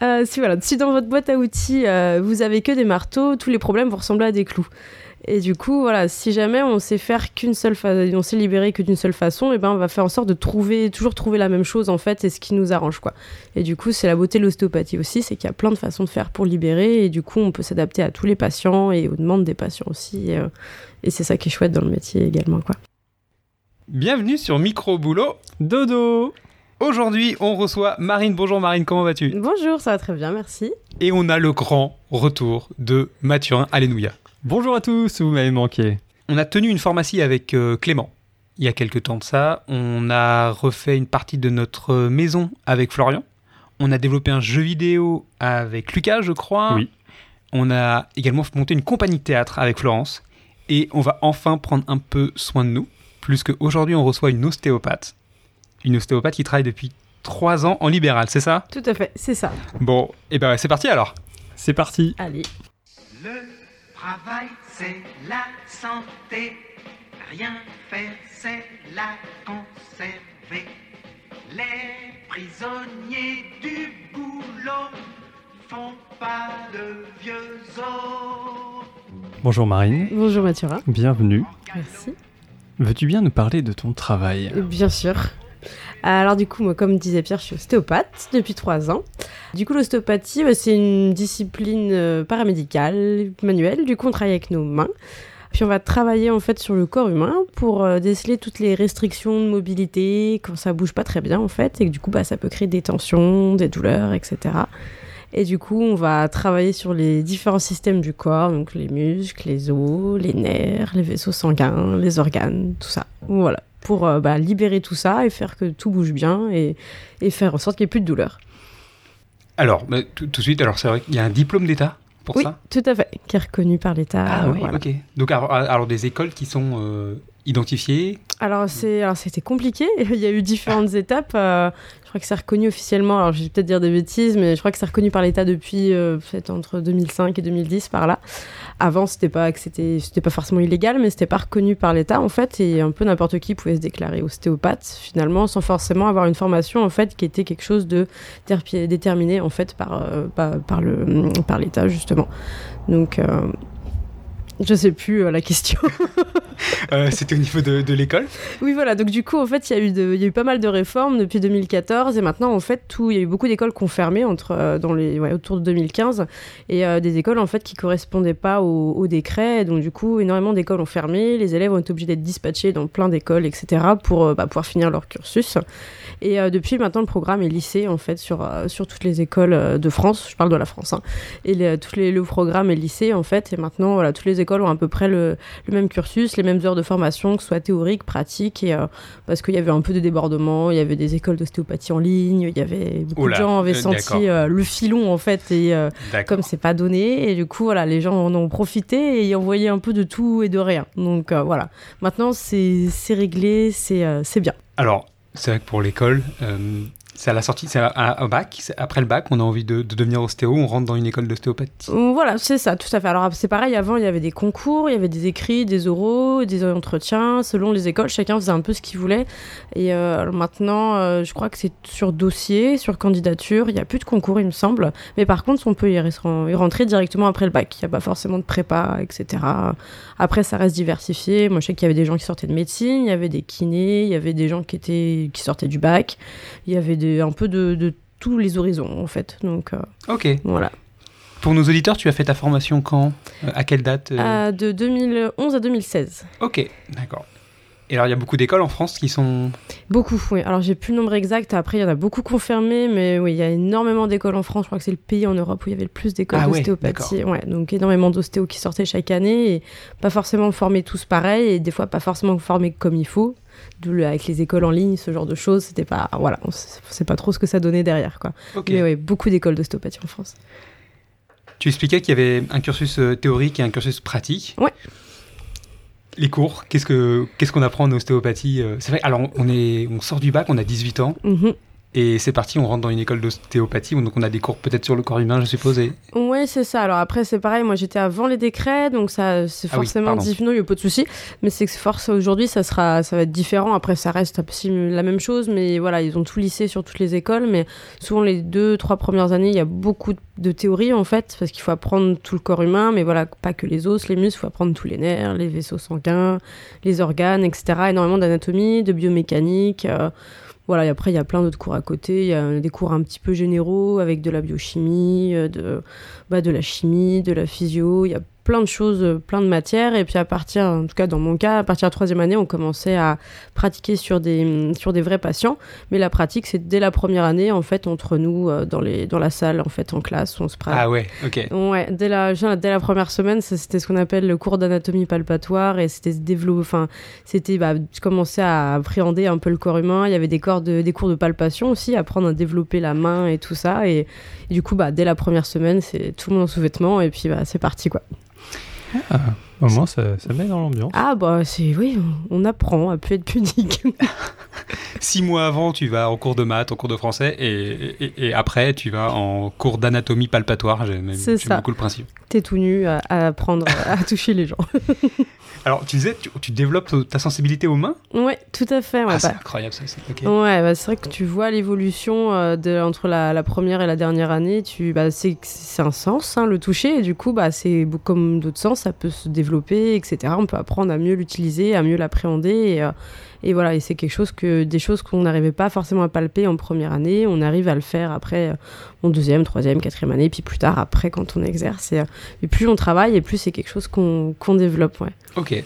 Euh, si voilà, si dans votre boîte à outils euh, vous avez que des marteaux, tous les problèmes vont ressembler à des clous. Et du coup, voilà, si jamais on sait faire qu'une seule façon, on sait libérer que d'une seule façon, et ben on va faire en sorte de trouver, toujours trouver la même chose en fait, et ce qui nous arrange quoi. Et du coup, c'est la beauté de l'ostéopathie aussi, c'est qu'il y a plein de façons de faire pour libérer, et du coup, on peut s'adapter à tous les patients et aux demandes des patients aussi. Et, euh, et c'est ça qui est chouette dans le métier également quoi. Bienvenue sur Micro Boulot Dodo Aujourd'hui, on reçoit Marine. Bonjour Marine, comment vas-tu? Bonjour, ça va très bien, merci. Et on a le grand retour de Mathurin Alléluia. Bonjour à tous, vous m'avez manqué. On a tenu une pharmacie avec euh, Clément il y a quelques temps de ça. On a refait une partie de notre maison avec Florian. On a développé un jeu vidéo avec Lucas, je crois. Oui. On a également monté une compagnie de théâtre avec Florence. Et on va enfin prendre un peu soin de nous, plus qu'aujourd'hui on reçoit une ostéopathe. Une ostéopathe qui travaille depuis trois ans en libéral, c'est ça? Tout à fait, c'est ça. Bon, et ben c'est parti alors. C'est parti. Allez. Le travail, c'est la santé. Rien faire, c'est la conserver. Les prisonniers du boulot font pas de vieux os. Bonjour Marine, Bonjour Mathurin. bienvenue. Merci. Veux-tu bien nous parler de ton travail? Bien sûr. Alors du coup, moi, comme disait Pierre, je suis ostéopathe depuis trois ans. Du coup, l'ostéopathie, bah, c'est une discipline euh, paramédicale, manuelle. Du coup, on travaille avec nos mains. Puis on va travailler en fait sur le corps humain pour euh, déceler toutes les restrictions de mobilité quand ça bouge pas très bien en fait et que du coup bah, ça peut créer des tensions, des douleurs, etc. Et du coup on va travailler sur les différents systèmes du corps, donc les muscles, les os, les nerfs, les vaisseaux sanguins, les organes, tout ça. Voilà, pour euh, bah, libérer tout ça et faire que tout bouge bien et, et faire en sorte qu'il n'y ait plus de douleur. Alors, tout, tout de suite, alors c'est vrai qu'il y a un diplôme d'État pour oui, ça? tout à fait, qui est reconnu par l'État. Ah euh, oui, voilà. ok. Donc alors, alors des écoles qui sont identifiées. Alors c'était compliqué. Il y a eu différentes étapes. euh, je crois que c'est reconnu officiellement. Alors je vais peut-être dire des bêtises, mais je crois que c'est reconnu par l'État depuis euh, peut-être entre 2005 et 2010 par là. Avant c'était pas pas forcément illégal, mais c'était pas reconnu par l'État en fait. Et un peu n'importe qui pouvait se déclarer ostéopathe finalement, sans forcément avoir une formation en fait qui était quelque chose de déterminé en fait par euh, par, l'État justement. Donc je sais plus euh, la question. Euh, C'était au niveau de, de l'école? Oui, voilà. Donc, du coup, en fait, il y, y a eu pas mal de réformes depuis 2014. Et maintenant, en fait, il y a eu beaucoup d'écoles qui ont fermé entre, euh, dans les, ouais, autour de 2015. Et euh, des écoles, en fait, qui correspondaient pas au, au décret. Et donc, du coup, énormément d'écoles ont fermé. Les élèves ont été obligés d'être dispatchés dans plein d'écoles, etc., pour bah, pouvoir finir leur cursus. Et depuis, maintenant, le programme est lissé, en fait, sur, sur toutes les écoles de France. Je parle de la France. hein. Et les, tous les, le programme est lissé, en fait. Et maintenant, voilà, toutes les écoles ont à peu près le, le même cursus, les mêmes heures de formation, que ce soit théorique, pratique, et, euh, parce qu'il y avait un peu de débordement, il y avait des écoles d'ostéopathie en ligne, il y avait beaucoup Oula, de gens avaient euh, senti euh, le filon en fait, et comme c'est pas donné, et du coup voilà, les gens en ont profité et y envoyaient un peu de tout et de rien. Donc voilà, maintenant c'est réglé, c'est c'est bien. Alors, c'est vrai que pour l'école, euh, c'est à la sortie, c'est au bac. Après le bac, on a envie de, de devenir ostéo, on rentre dans une école d'ostéopathie. Voilà, c'est ça, tout à fait. Alors c'est pareil, avant il y avait des concours, il y avait des écrits, des oraux, des entretiens, selon les écoles, chacun faisait un peu ce qu'il voulait. Et euh, maintenant, euh, je crois que c'est sur dossier, sur candidature, il n'y a plus de concours, il me semble. Mais par contre, on peut y, rentrer directement après le bac. Il n'y a pas forcément de prépa, etc. Après, ça reste diversifié. Moi, je sais qu'il y avait des gens qui sortaient de médecine, il y avait des kinés, il y avait des gens qui, étaient, qui sortaient du bac, il y avait un peu de, de tous les horizons, en fait. Donc euh, Ok. voilà. Pour nos auditeurs, tu as fait ta formation quand? Euh, À quelle date euh? De 2011 à 2016. Ok, d'accord. Et alors, il y a beaucoup d'écoles en France qui sont. Beaucoup, oui. Alors, j'ai plus le nombre exact. Après, il y en a beaucoup confirmés, mais oui, il y a énormément d'écoles en France. Je crois que c'est le pays en Europe où il y avait le plus d'écoles Ah ouais, d'ostéopathie. Ouais, donc, énormément d'ostéos qui sortaient chaque année et pas forcément formés tous pareil et des fois pas forcément formés comme il faut. Avec les écoles en ligne, ce genre de choses, c'était pas. Voilà, on sait pas trop ce que ça donnait derrière, quoi. Mais oui, beaucoup d'écoles d'ostéopathie en France. Tu expliquais qu'il y avait un cursus euh, théorique et un cursus pratique. Ouais. Les cours, qu'est-ce que qu'est-ce qu'on apprend en ostéopathie euh, C'est vrai, alors on est on sort du bac, on a 18 ans. Mhm. Et c'est parti, on rentre dans une école d'ostéopathie, donc on a des cours peut-être sur le corps humain, je suppose. Et... Ouais, c'est ça. Alors après, c'est pareil. Moi, j'étais avant les décrets, donc ça, c'est Ah oui, forcément différent. Il n'y a pas de souci. Mais c'est que force aujourd'hui, ça sera, ça va être différent. Après, ça reste la même chose, mais voilà, ils ont tout lissé sur toutes les écoles. Mais souvent, les deux, trois premières années, il y a beaucoup de théorie en fait, parce qu'il faut apprendre tout le corps humain, mais voilà, pas que les os, les muscles. Il faut apprendre tous les nerfs, les vaisseaux sanguins, les organes, etc. Énormément d'anatomie, de biomécanique. euh, voilà, et après, il y a plein d'autres cours à côté. Il y a des cours un petit peu généraux avec de la biochimie, euh, de, bah, de la chimie, de la physio. Il plein de choses, euh, plein de matières. Et puis, à partir, en tout cas, dans mon cas, à partir de la troisième année, on commençait à pratiquer sur des, sur des vrais patients. Mais la pratique, c'est dès la première année, en fait, entre nous, euh, dans, les, dans la salle, en fait, en classe, on se pratique. Ah ouais, ok. Ouais, dès la, dès la première semaine, c'était ce qu'on appelle le cours d'anatomie palpatoire et c'était se développer, enfin, c'était bah, commencer à appréhender un peu le corps humain. Il y avait des, corps de, des cours de palpation aussi, apprendre à développer la main et tout ça. Et, et du coup, bah, dès la première semaine, c'est tout le monde en sous-vêtements et puis bah, c'est parti quoi. Yeah. Au moins, ça, ça met dans l'ambiance. Ah bah c'est oui, on apprend à plus être pudique. Six mois avant, tu vas en cours de maths, en cours de français, et, et- et après, tu vas en cours d'anatomie palpatoire. J'aime beaucoup le principe. T'es tout nu à, à apprendre à toucher les gens. Alors, tu disais, tu, tu développes ta sensibilité aux mains? Ouais, tout à fait. Ouais, Ah, c'est bah, incroyable ça. c'est- ok. Ouais, bah, c'est vrai que tu vois l'évolution euh, de- entre la, la première et la dernière année. Tu, bah, c'est, c'est un sens, hein, le toucher, et du coup, bah, c'est comme d'autres sens, ça peut se développer, On peut apprendre à mieux l'utiliser, à mieux l'appréhender, et, euh, et voilà. Et c'est quelque chose que des choses qu'on n'arrivait pas forcément à palper en première année, on arrive à le faire après euh, en deuxième, troisième, quatrième année, puis plus tard après quand on exerce. Et, euh, plus on travaille, et plus c'est quelque chose qu'on, qu'on développe. Ouais. Ok.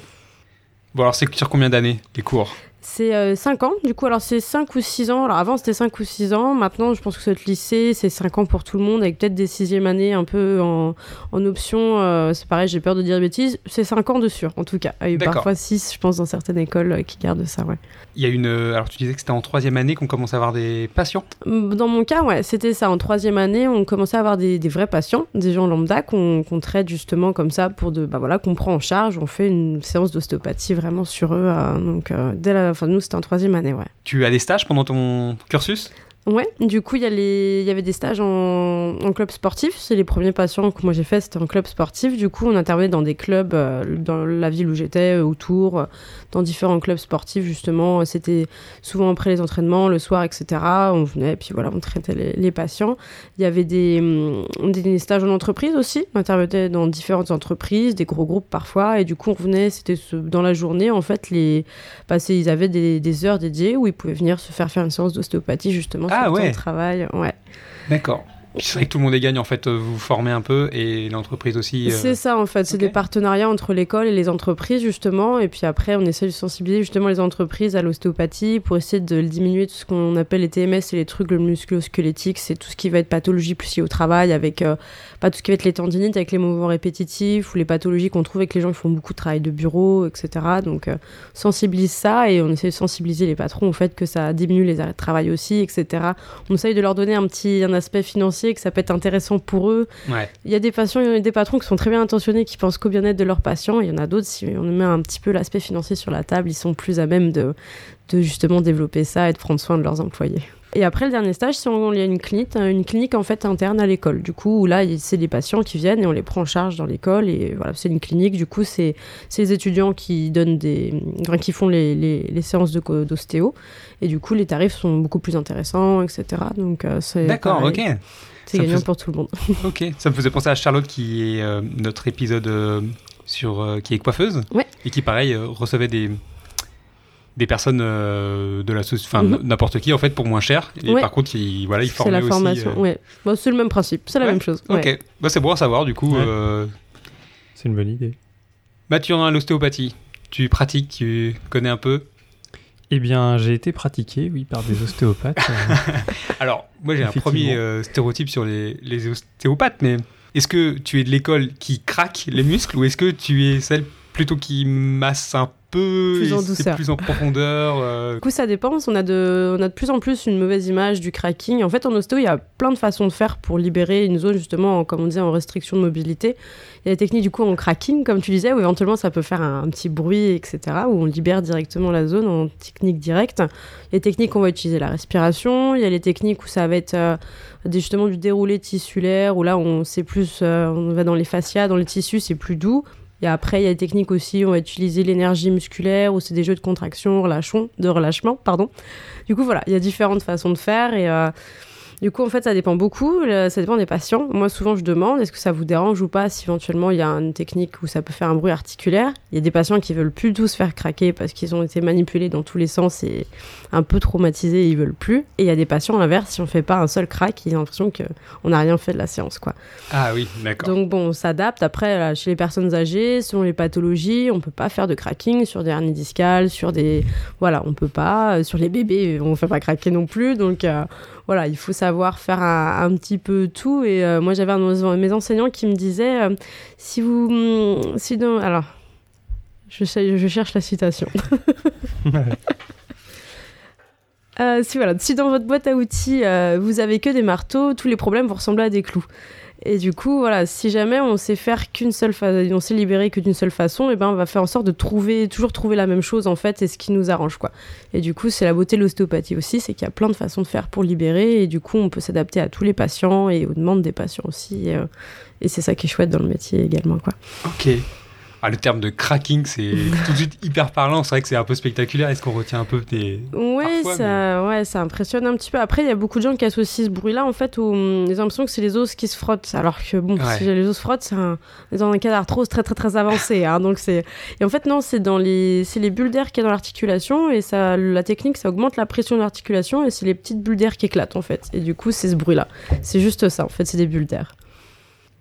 Bon, alors, c'est sur combien d'années, les cours? C'est 5 ans, du coup, alors c'est 5 ou 6 ans. Alors avant c'était 5 ou 6 ans, maintenant je pense que cette lycée c'est 5 ans pour tout le monde, avec peut-être des sixième années un peu en, en option. euh, c'est pareil, j'ai peur de dire des bêtises, c'est 5 ans de sûr en tout cas. Et D'accord. parfois 6, je pense, dans certaines écoles euh, qui gardent ça, ouais. Il y a une. euh, Alors, tu disais que c'était en troisième année qu'on commence à avoir des patients? Dans mon cas, ouais, c'était ça. En troisième année, on commençait à avoir des, des vrais patients, des gens lambda qu'on qu'on traite justement comme ça pour de, bah voilà, qu'on prend en charge. On fait une séance d'ostéopathie vraiment sur eux. euh, donc, euh, dès la, enfin, nous, c'était en troisième année, ouais. Tu as des stages pendant ton cursus? Ouais, du coup, il y, les- avait des stages en, en club sportif. C'est les premiers patients que moi j'ai fait, c'était en club sportif. Du coup, on intervenait dans des clubs euh, dans la ville où j'étais, euh, autour, euh, dans différents clubs sportifs, justement. C'était souvent après les entraînements, le soir, etc. On venait, puis voilà, on traitait les, les patients. Il y avait des, hum, des stages en entreprise aussi. On intervenait dans différentes entreprises, des gros groupes parfois. Et du coup, on venait, c'était dans la journée, en fait, les, bah, ils avaient des, des heures dédiées où ils pouvaient venir se faire faire une séance d'ostéopathie, justement, Ah sur le temps ouais. de travail. Ouais. D'accord. C'est vrai que tout le monde est gagne en fait, euh, vous vous formez un peu et l'entreprise aussi. euh, C'est ça en fait, c'est des partenariats entre l'école et les entreprises justement, et puis après on essaie de sensibiliser justement les entreprises à l'ostéopathie pour essayer de diminuer tout ce qu'on appelle les TMS et les trucs musculo-squelettiques, c'est tout ce qui va être pathologie plus liée au travail, avec euh, pas tout ce qui va être les tendinites, avec les mouvements répétitifs ou les pathologies qu'on trouve avec les gens qui font beaucoup de travail de bureau, etc. Donc euh, sensibilise ça et on essaie de sensibiliser les patrons au fait que ça diminue les arrêts de travail aussi, etc. On essaye de leur donner un petit un aspect financier que ça peut être intéressant pour eux Ouais. il y a des patients, il y a des patrons qui sont très bien intentionnés, qui pensent qu'au bien-être de leurs patients. Il y en a d'autres, si on met un petit peu l'aspect financier sur la table, ils sont plus à même de, de justement développer ça et de prendre soin de leurs employés. Et après le dernier stage, c'est on- il y a une clinique, une clinique en fait interne à l'école. Du coup, où là, c'est des patients qui viennent et on les prend en charge dans l'école. Et voilà, c'est une clinique. Du coup, c'est c'est les étudiants qui donnent des, enfin, qui font les, les, les séances de d'ostéo. Et du coup, les tarifs sont beaucoup plus intéressants, etc. Donc, euh, c'est D'accord, pareil. ok. C'est gagnant fait- pour tout le monde. Ok. Ça me faisait penser à Charlotte qui est euh, notre épisode euh, sur euh, qui est coiffeuse Ouais. et qui pareil euh, recevait des des personnes euh, de la enfin Mhm. n'importe qui en fait pour moins cher et Ouais. par contre il voilà il C'est formait la aussi formation, euh, ouais. Bon, c'est le même principe, c'est la Ouais, même chose. ouais. ok bah, c'est bon à savoir du coup Ouais. euh, C'est une bonne idée. Mathurin l'ostéopathie tu pratiques tu connais un peu Eh bien, j'ai été pratiqué, oui, par des ostéopathes. euh, alors moi j'ai un premier euh, stéréotype sur les, les ostéopathes mais est-ce que tu es de l'école qui craque les muscles ou est-ce que tu es celle plutôt qui masse un peu Plus en douceur. plus en profondeur. euh, Du coup, ça dépend. On a, de, on a de plus en plus une mauvaise image du cracking. En fait, en ostéo, il y a plein de façons de faire pour libérer une zone, justement, en- comme on disait, en restriction de mobilité. Il y a des techniques, du coup, en cracking, comme tu disais, où éventuellement ça peut faire un, un petit bruit, etc., où on libère directement la zone en technique directe. Des techniques on va utiliser la respiration. Il y a les techniques où ça va être euh, justement du déroulé tissulaire, où là, on plus, euh, on va dans les fascias, dans les tissus, c'est plus doux. Et après, il y a des techniques aussi, on va utiliser l'énergie musculaire, ou c'est des jeux de contraction, de relâchement, pardon. Du coup, voilà, il y a différentes façons de faire. Et euh, du coup, en fait, ça dépend beaucoup. Ça dépend des patients. Moi, souvent, je demande est-ce que ça vous dérange ou pas si éventuellement il y a une technique où ça peut faire un bruit articulaire? Il y a des patients qui veulent plus du tout se faire craquer parce qu'ils ont été manipulés dans tous les sens et un peu traumatisés et ils veulent plus. Et il y a des patients, à l'inverse, si on fait pas un seul crack, ils ont l'impression qu'on n'a rien fait de la séance, quoi. Ah oui, d'accord. Donc bon, on s'adapte. Après, là, chez les personnes âgées, selon les pathologies, on peut pas faire de cracking sur des hernies discales, sur des... Voilà, on peut pas. Euh, Sur les bébés, on fait pas craquer non plus. Donc euh, voilà, il faut savoir faire un, un petit peu tout. Et euh, moi, j'avais un de mes enseignants qui me disait, euh, si vous... hum, Si dans... Alors, je, sais- je cherche la citation. Euh, si voilà, si dans votre boîte à outils vous avez que des marteaux, tous les problèmes vont ressembler à des clous. Et du coup, voilà, si jamais on sait faire qu'une seule façon, on sait libérer que d'une seule façon, et ben on va faire en sorte de trouver, toujours trouver la même chose en fait, et ce qui nous arrange quoi. Et du coup, c'est la beauté de l'ostéopathie aussi, c'est qu'il y a plein de façons de faire pour libérer, et du coup, on peut s'adapter à tous les patients et aux demandes des patients aussi. Et, euh, c'est ça qui est chouette dans le métier également quoi. Ok. Ah, le terme de cracking, c'est tout de suite hyper parlant. C'est vrai que c'est un peu spectaculaire. Est-ce qu'on retient un peu des. Oui, Parfois, ça, ouais, ça impressionne un petit peu. Après, il y a beaucoup de gens qui associent ce bruit-là, en fait, où hum, ils ont l'impression que c'est les os qui se frottent. Alors que, bon, Ouais. si les os se frottent, c'est un, dans un cas d'arthrose très, très, très avancé. hein, donc c'est... Et en fait, non, c'est dans les, c'est les bulles d'air qui est dans l'articulation. Et ça, la technique, ça augmente la pression de l'articulation. Et c'est les petites bulles d'air qui éclatent, en fait. Et du coup, c'est ce bruit-là. C'est juste ça, en fait, c'est des bulles d'air.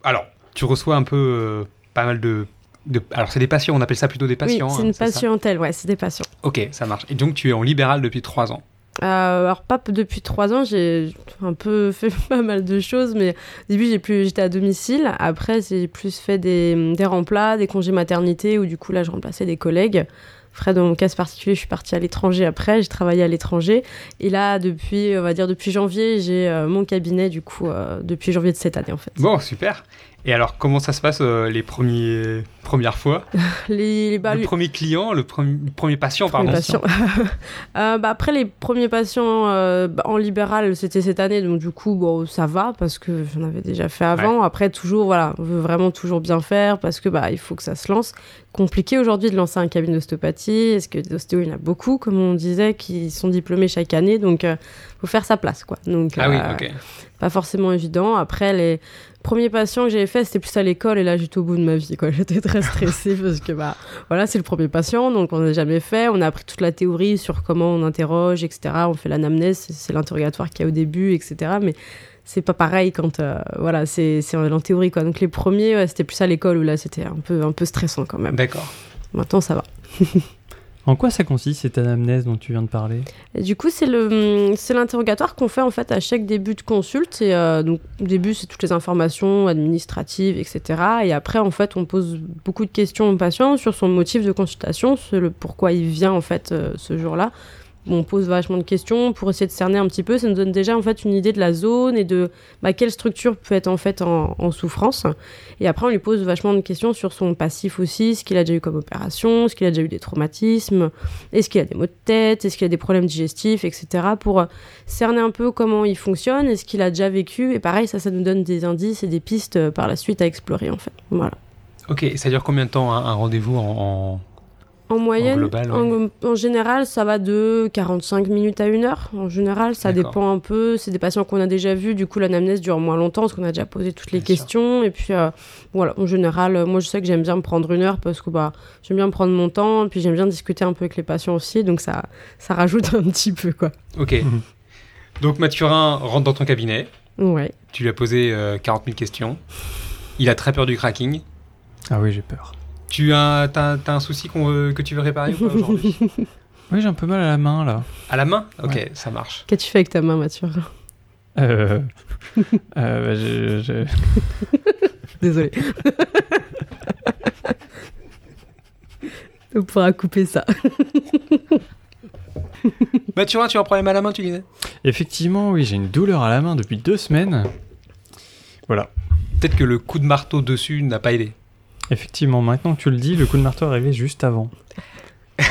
Alors, tu reçois un peu euh, pas mal de. De- Alors, c'est des patients, on appelle ça plutôt des patients. oui, c'est hein, une patientèle, ouais, c'est des patients. Ok, ça marche. Et donc, tu es en libéral depuis trois ans. Euh, alors pas depuis trois ans, j'ai un peu fait pas mal de choses, mais au début j'ai plus, j'étais à domicile. Après j'ai plus fait des, des remplats, des congés maternité, où du coup là je remplaçais des collègues. Après dans mon cas particulier, je suis partie à l'étranger après, j'ai travaillé à l'étranger. Et là depuis, on va dire depuis janvier, j'ai euh, mon cabinet du coup euh, depuis janvier de cette année en fait. Bon, super. Et alors, comment ça se passe euh, les premiers, premières fois Les, bah, Le premier client, le premier, le premier patient, pardon. Patients. Euh, bah, après, les premiers patients euh, bah, en libéral, c'était cette année, donc du coup, bon, ça va parce que j'en avais déjà fait avant. Après, toujours, voilà, on veut vraiment toujours bien faire parce que bah, il faut que ça se lance. Compliqué aujourd'hui de lancer un cabinet d'ostéopathie. Est-ce que des ostéos, il y en a beaucoup, comme on disait, qui sont diplômés chaque année, donc il faut faire sa place, quoi. Donc, Ah oui, euh, ok. pas forcément évident. Après, les premiers patients que j'avais fait, c'était plus à l'école, et là, j'étais au bout de ma vie, quoi. J'étais très stressée parce que, bah, voilà, c'est le premier patient, donc on n'a jamais fait. On a appris toute la théorie sur comment on interroge, etc. On fait l'anamnèse, c'est- c'est l'interrogatoire qu'il y a au début, etc. Mais c'est pas pareil quand, euh, voilà, c'est c'est en théorie, quoi. Donc les premiers, ouais, c'était plus à l'école où là, c'était un peu, un peu stressant quand même. D'accord. Maintenant, ça va. En quoi ça consiste cette anamnèse dont tu viens de parler? Et du coup, c'est le, c'est l'interrogatoire qu'on fait en fait à chaque début de consulte. Et euh, donc, au début, c'est toutes les informations administratives, etc. Et après, en fait, on pose beaucoup de questions au patient sur son motif de consultation, sur le pourquoi il vient en fait euh, ce jour-là. On pose vachement de questions pour essayer de cerner un petit peu. Ça nous donne déjà en fait une idée de la zone et de bah, quelle structure peut être en fait en, souffrance. Et après, on lui pose vachement de questions sur son passif aussi, ce qu'il a déjà eu comme opération, ce qu'il a déjà eu des traumatismes, est-ce qu'il a des maux de tête, est-ce qu'il a des problèmes digestifs, etc. pour euh, cerner un peu comment il fonctionne, est-ce qu'il a déjà vécu? Et pareil, ça, ça nous donne des indices et des pistes euh, par la suite à explorer en fait. Voilà. Ok, ça dure combien de temps un, rendez-vous en, En moyenne, global, en, en général, ça va de 45 minutes à une heure. En général, ça dépend un peu. C'est des patients qu'on a déjà vus. Du coup, l'anamnèse dure moins longtemps parce qu'on a déjà posé toutes les Bien sûr. questions. Et puis, euh, voilà, en général, euh, moi, je sais que j'aime bien me prendre une heure parce que bah, j'aime bien prendre mon temps. Et puis, j'aime bien discuter un peu avec les patients aussi. Donc, ça, ça rajoute un petit peu, quoi. Ok. Donc Mathurin rentre dans ton cabinet, Ouais. tu lui as posé euh, 40 000 questions. Il a très peur du cracking. Ah oui, j'ai peur. Tu as, un souci veut- que tu veux réparer ou pas aujourd'hui? Oui, j'ai un peu mal à la main là. À la main? Ok, Ouais. ça marche. Qu'as-tu fait avec ta main, Mathieu? Euh... euh, bah, je- je- Désolé. On pourra couper ça. Mathurin, tu as un problème à la main, tu disais? Effectivement, oui, j'ai une douleur à la main depuis deux semaines. Voilà. Peut-être que le coup de marteau dessus n'a pas aidé. Effectivement, maintenant que tu le dis, le coup de marteau est arrivé juste avant.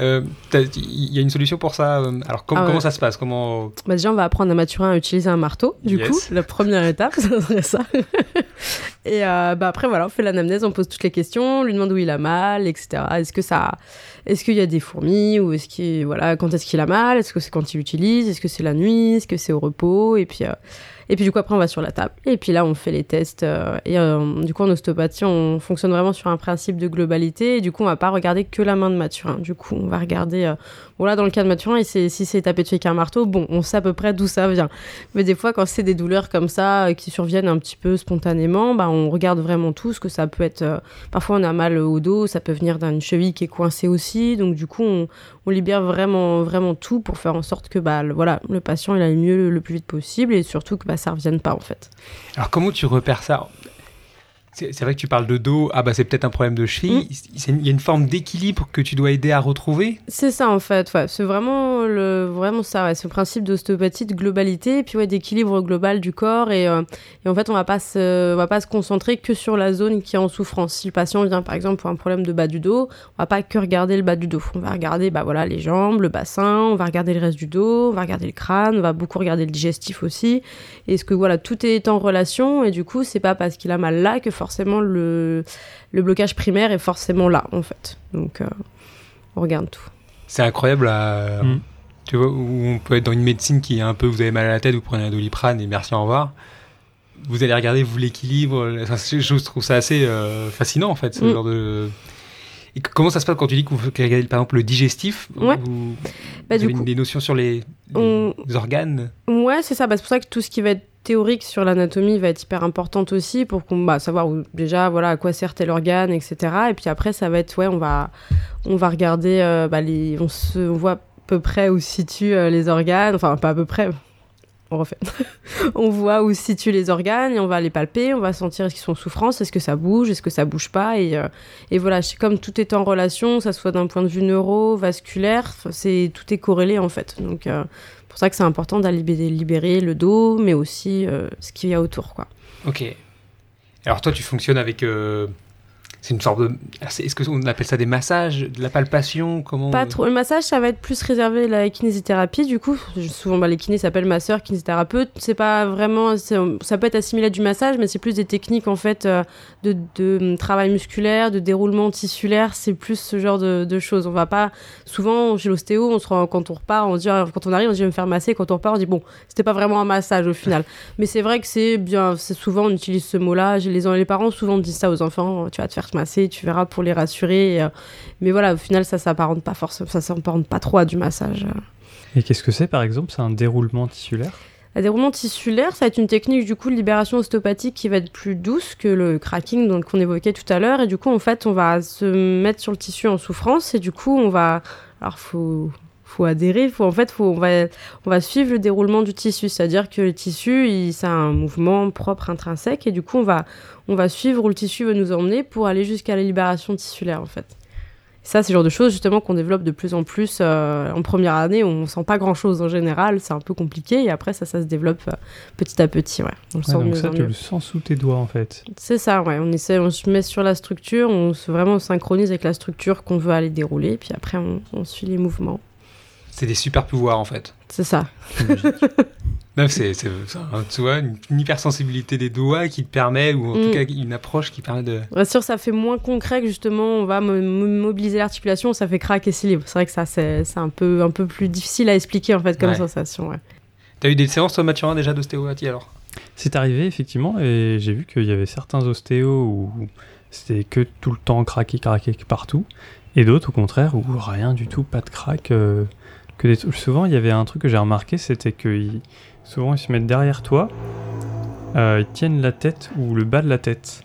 Euh, Il y a une solution pour ça euh, Alors, com- Ah ouais. comment ça se passe Comment Bah déjà, on va apprendre à Mathurin à utiliser un marteau. Du Yes. coup, la première étape, ça serait ça. Et euh, bah après, voilà, on fait l'anamnèse, on pose toutes les questions, on lui demande où il a mal, etc. Est-ce que ça, est-ce qu'il y a des fourmis ou est-ce qu'il, voilà, quand est-ce qu'il a mal Est-ce que c'est quand il utilise Est-ce que c'est la nuit Est-ce que c'est au repos Et puis, euh, et puis du coup après, on va sur la table. Et puis là, on fait les tests. euh, et euh, du coup, en ostéopathie, on fonctionne vraiment sur un principe de globalité. Et du coup, on va pas regarder que la main de Mathurin. Du coup, on va regarder. Dans le cas de Mathurin, si c'est tapé dessus avec un marteau, bon, on sait à peu près d'où ça vient. Mais des fois, quand c'est des douleurs comme ça euh, qui surviennent un petit peu spontanément, bah, on regarde vraiment tout ce que ça peut être. euh, parfois, on a mal au dos, ça peut venir d'une cheville qui est coincée aussi. Donc, du coup, on, on libère vraiment, vraiment tout pour faire en sorte que bah, le, voilà, le patient il aille mieux le, le plus vite possible et surtout que bah, ça revienne pas en fait. Alors, comment tu repères ça? C'est vrai que tu parles de dos, ah bah c'est peut-être un problème de cheville. C'est- Il y a une forme d'équilibre que tu dois aider à retrouver? C'est ça en fait, ouais. c'est vraiment le vraiment ça, ouais. c'est le principe d'ostéopathie de globalité et puis ouais d'équilibre global du corps et, euh, et en fait on va pas se on va pas se concentrer que sur la zone qui est en souffrance. Si le patient vient par exemple pour un problème de bas du dos, on va pas que regarder le bas du dos, on va regarder bah voilà les jambes, le bassin, on va regarder le reste du dos, on va regarder le crâne, on va beaucoup regarder le digestif aussi. Et ce que voilà tout est en relation et du coup c'est pas parce qu'il a mal là que forcément le le blocage primaire est forcément là en fait. Donc euh, on regarde tout. C'est incroyable à- Mm. Tu vois, où on peut être dans une médecine qui est un peu, vous avez mal à la tête, vous prenez un doliprane et merci, au revoir. Vous allez regarder, vous l'équilibre. C'est- je trouve ça assez euh, fascinant en fait, ce Mm. genre de. Et comment ça se passe quand tu dis que vous regardez par exemple le digestif? Ouais. Vous, Bah, vous du avez coup- des notions sur les, les On- organes? Ouais, c'est ça. Bah, c'est pour ça que tout ce qui va être théorique sur l'anatomie va être hyper importante aussi pour qu'on bah, savoir déjà voilà à quoi sert tel organe, etc. Et puis après, ça va être ouais, on va on va regarder euh, bah, on se on voit à peu près où se situent euh, les organes. Enfin, pas à peu près. On refait. on voit où se situent les organes et on va les palper, on va sentir est-ce qu'ils sont en souffrance, est-ce que ça bouge, est-ce que ça bouge pas et, euh, et voilà, comme tout est en relation, ça soit d'un point de vue neuro-vasculaire, c'est tout est corrélé en fait. Donc pour ça que c'est important d'aller libérer le dos, mais aussi euh, ce qu'il y a autour. Quoi. Ok. Alors toi, tu fonctionnes avec. euh, c'est une sorte de. c'est- Est-ce qu'on appelle ça des massages, de la palpation Comment Pas trop. Le massage, ça va être plus réservé à la kinésithérapie. Du coup, souvent, bah, les kinés s'appellent masseurs, kinésithérapeutes. C'est pas vraiment. Ça peut être assimilé à du massage, mais c'est plus des techniques en fait euh, de, de, hum, travail musculaire, de déroulement tissulaire. C'est plus ce genre de, de choses. On va pas. Souvent, chez l'ostéo, on se rend, quand on repart, on se dit, ah, quand on arrive, on dit, je vais me faire masser. Quand on repart, on dit, bon, c'était pas vraiment un massage au final. mais c'est vrai que c'est bien. C'est souvent, on utilise ce mot-là. Les, les parents souvent disent ça aux enfants. Tu vas te faire masser, tu verras pour les rassurer. et, euh, mais voilà, au final, ça s'apparente pas forcément, ça s'apparente pas trop à du massage. Et qu'est-ce que c'est par exemple? C'est un déroulement tissulaire? Le déroulement tissulaire, ça va être une technique du coup de libération ostéopathique qui va être plus douce que le cracking donc qu'on évoquait tout à l'heure. Et du coup, en fait, on va se mettre sur le tissu en souffrance et du coup, on va, alors faut faut adhérer, faut en fait, faut, on va on va suivre le déroulement du tissu, c'est-à-dire que le tissu, il, ça a un mouvement propre intrinsèque et du coup, on va on va suivre où le tissu veut nous emmener pour aller jusqu'à la libération tissulaire en fait. Ça, c'est le genre de choses justement qu'on développe de plus en plus euh, en première année. On sent pas grand chose en général, c'est un peu compliqué. Et après, ça, ça se développe euh, petit à petit. Ouais. On le Ouais, sent Donc mieux ça, tu le sens sous tes doigts en fait. C'est ça, ouais. On essaie, on se met sur la structure, on se vraiment synchronise avec la structure qu'on veut aller dérouler. Puis après, on, on suit les mouvements. C'est des super pouvoirs en fait. C'est ça. Non, c'est, c'est, c'est un- tu vois, une, une hypersensibilité des doigts qui te permet, ou en Mm. tout cas une approche qui permet de. Bien sûr, ça fait moins concret que justement, on va mo- mo- mobiliser l'articulation, ça fait craque et libre. C'est vrai que ça, c'est c'est un peu, un peu plus difficile à expliquer en fait comme Ouais. sensation. Ouais. T'as eu des séances, toi, Mathurin, déjà d'ostéopathie alors? C'est arrivé effectivement et j'ai vu qu'il y avait certains ostéos où c'était que tout le temps craquer, craquer partout et d'autres au contraire où rien du tout, pas de craque. euh, que des... Souvent il y avait un truc que j'ai remarqué c'était que ils- souvent ils se mettent derrière toi, euh, ils tiennent la tête ou le bas de la tête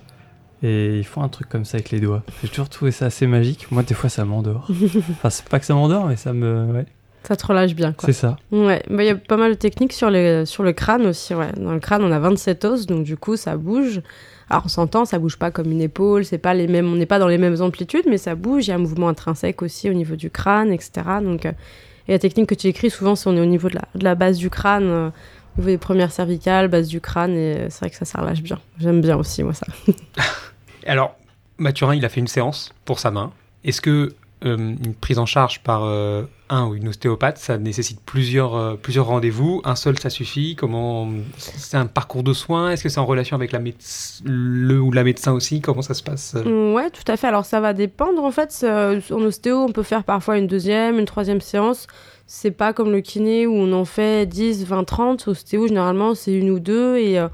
et ils font un truc comme ça avec les doigts. J'ai toujours trouvé ça assez magique. Moi des fois ça m'endort. enfin c'est pas que ça m'endort mais ça me... Ouais. Ça te relâche bien, quoi. C'est ça. Ouais, bah, il y a pas mal de techniques sur, les, sur le crâne aussi. Ouais. Dans le crâne, on a 27 os, donc du coup, ça bouge. Alors, on s'entend, ça bouge pas comme une épaule, c'est pas les mêmes, on n'est pas dans les mêmes amplitudes, mais ça bouge. Il y a un mouvement intrinsèque aussi au niveau du crâne, etc. Donc, euh, et la technique que tu écris, souvent, c'est on est au niveau de la, base du crâne, euh, au niveau des premières cervicales, base du crâne, et c'est vrai que ça, ça relâche bien. J'aime bien aussi, moi, ça. Alors, Mathurin, il a fait une séance pour sa main. Est-ce que une prise en charge par euh, un ou une ostéopathe, ça nécessite plusieurs, euh, plusieurs rendez-vous Un seul, ça suffit Comment C'est un parcours de soins Est-ce que c'est en relation avec la le ou la médecin aussi? Comment ça se passe Ouais, tout à fait. Alors ça va dépendre en fait. Euh, En ostéo, on peut faire parfois une deuxième, une troisième séance. C'est pas comme le kiné où on en fait 10, 20, 30. Ostéo, généralement, c'est une ou deux et euh,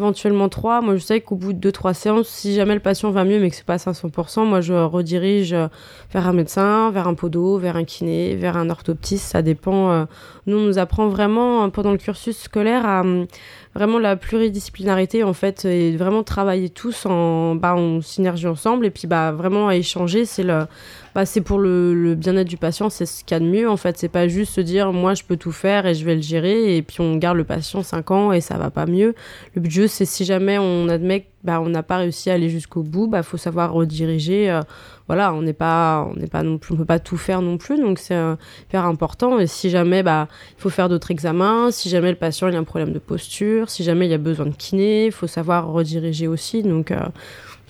éventuellement trois. Moi, je sais qu'au bout de deux, trois séances, si jamais le patient va mieux mais que c'est pas à 500%, moi, je redirige euh, vers un médecin, vers un podo, vers un kiné, vers un orthoptiste. Ça dépend. euh. Nous, on nous apprend vraiment euh, pendant le cursus scolaire à hum, vraiment la pluridisciplinarité en fait et vraiment travailler tous en, bah, en synergie ensemble et puis bah vraiment à échanger c'est le bah, c'est pour le, le bien-être du patient c'est ce qu'il y a de mieux en fait c'est pas juste se dire moi je peux tout faire et je vais le gérer et puis on garde le patient 5 ans et ça va pas mieux le but c'est si jamais on admet bah, on n'a pas réussi à aller jusqu'au bout bah faut savoir rediriger euh, voilà on n'est pas on n'est pas non plus on peut pas tout faire non plus donc c'est euh, hyper important et si jamais bah il faut faire d'autres examens. Si jamais le patient il a un problème de posture, si jamais il y a besoin de kiné, il faut savoir rediriger aussi. Donc, euh,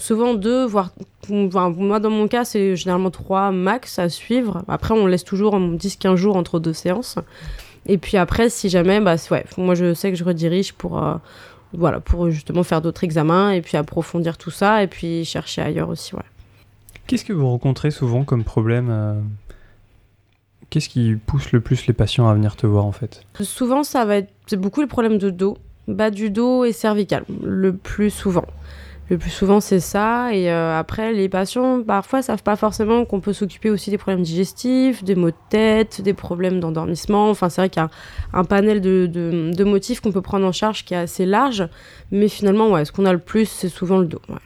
souvent deux, voire. enfin, moi, dans mon cas, c'est généralement trois max à suivre. Après, on laisse toujours 10-15 jours entre deux séances. Et puis après, si jamais, bah, ouais, moi, je sais que je redirige pour. euh, voilà, pour justement faire d'autres examens et puis approfondir tout ça et puis chercher ailleurs aussi, ouais. Qu'est-ce que vous rencontrez souvent comme problème euh, Qu'est-ce qui pousse le plus les patients à venir te voir en fait? Souvent, ça va être c'est beaucoup les problèmes de dos, bas du dos et cervical, le plus souvent. Le plus souvent, c'est ça. Et euh, après, les patients, parfois, savent pas forcément qu'on peut s'occuper aussi des problèmes digestifs, des maux de tête, des problèmes d'endormissement. Enfin, c'est vrai qu'il y a un, panel de, de- de motifs qu'on peut prendre en charge qui est assez large. Mais finalement, ouais, ce qu'on a le plus, c'est souvent le dos. Ouais,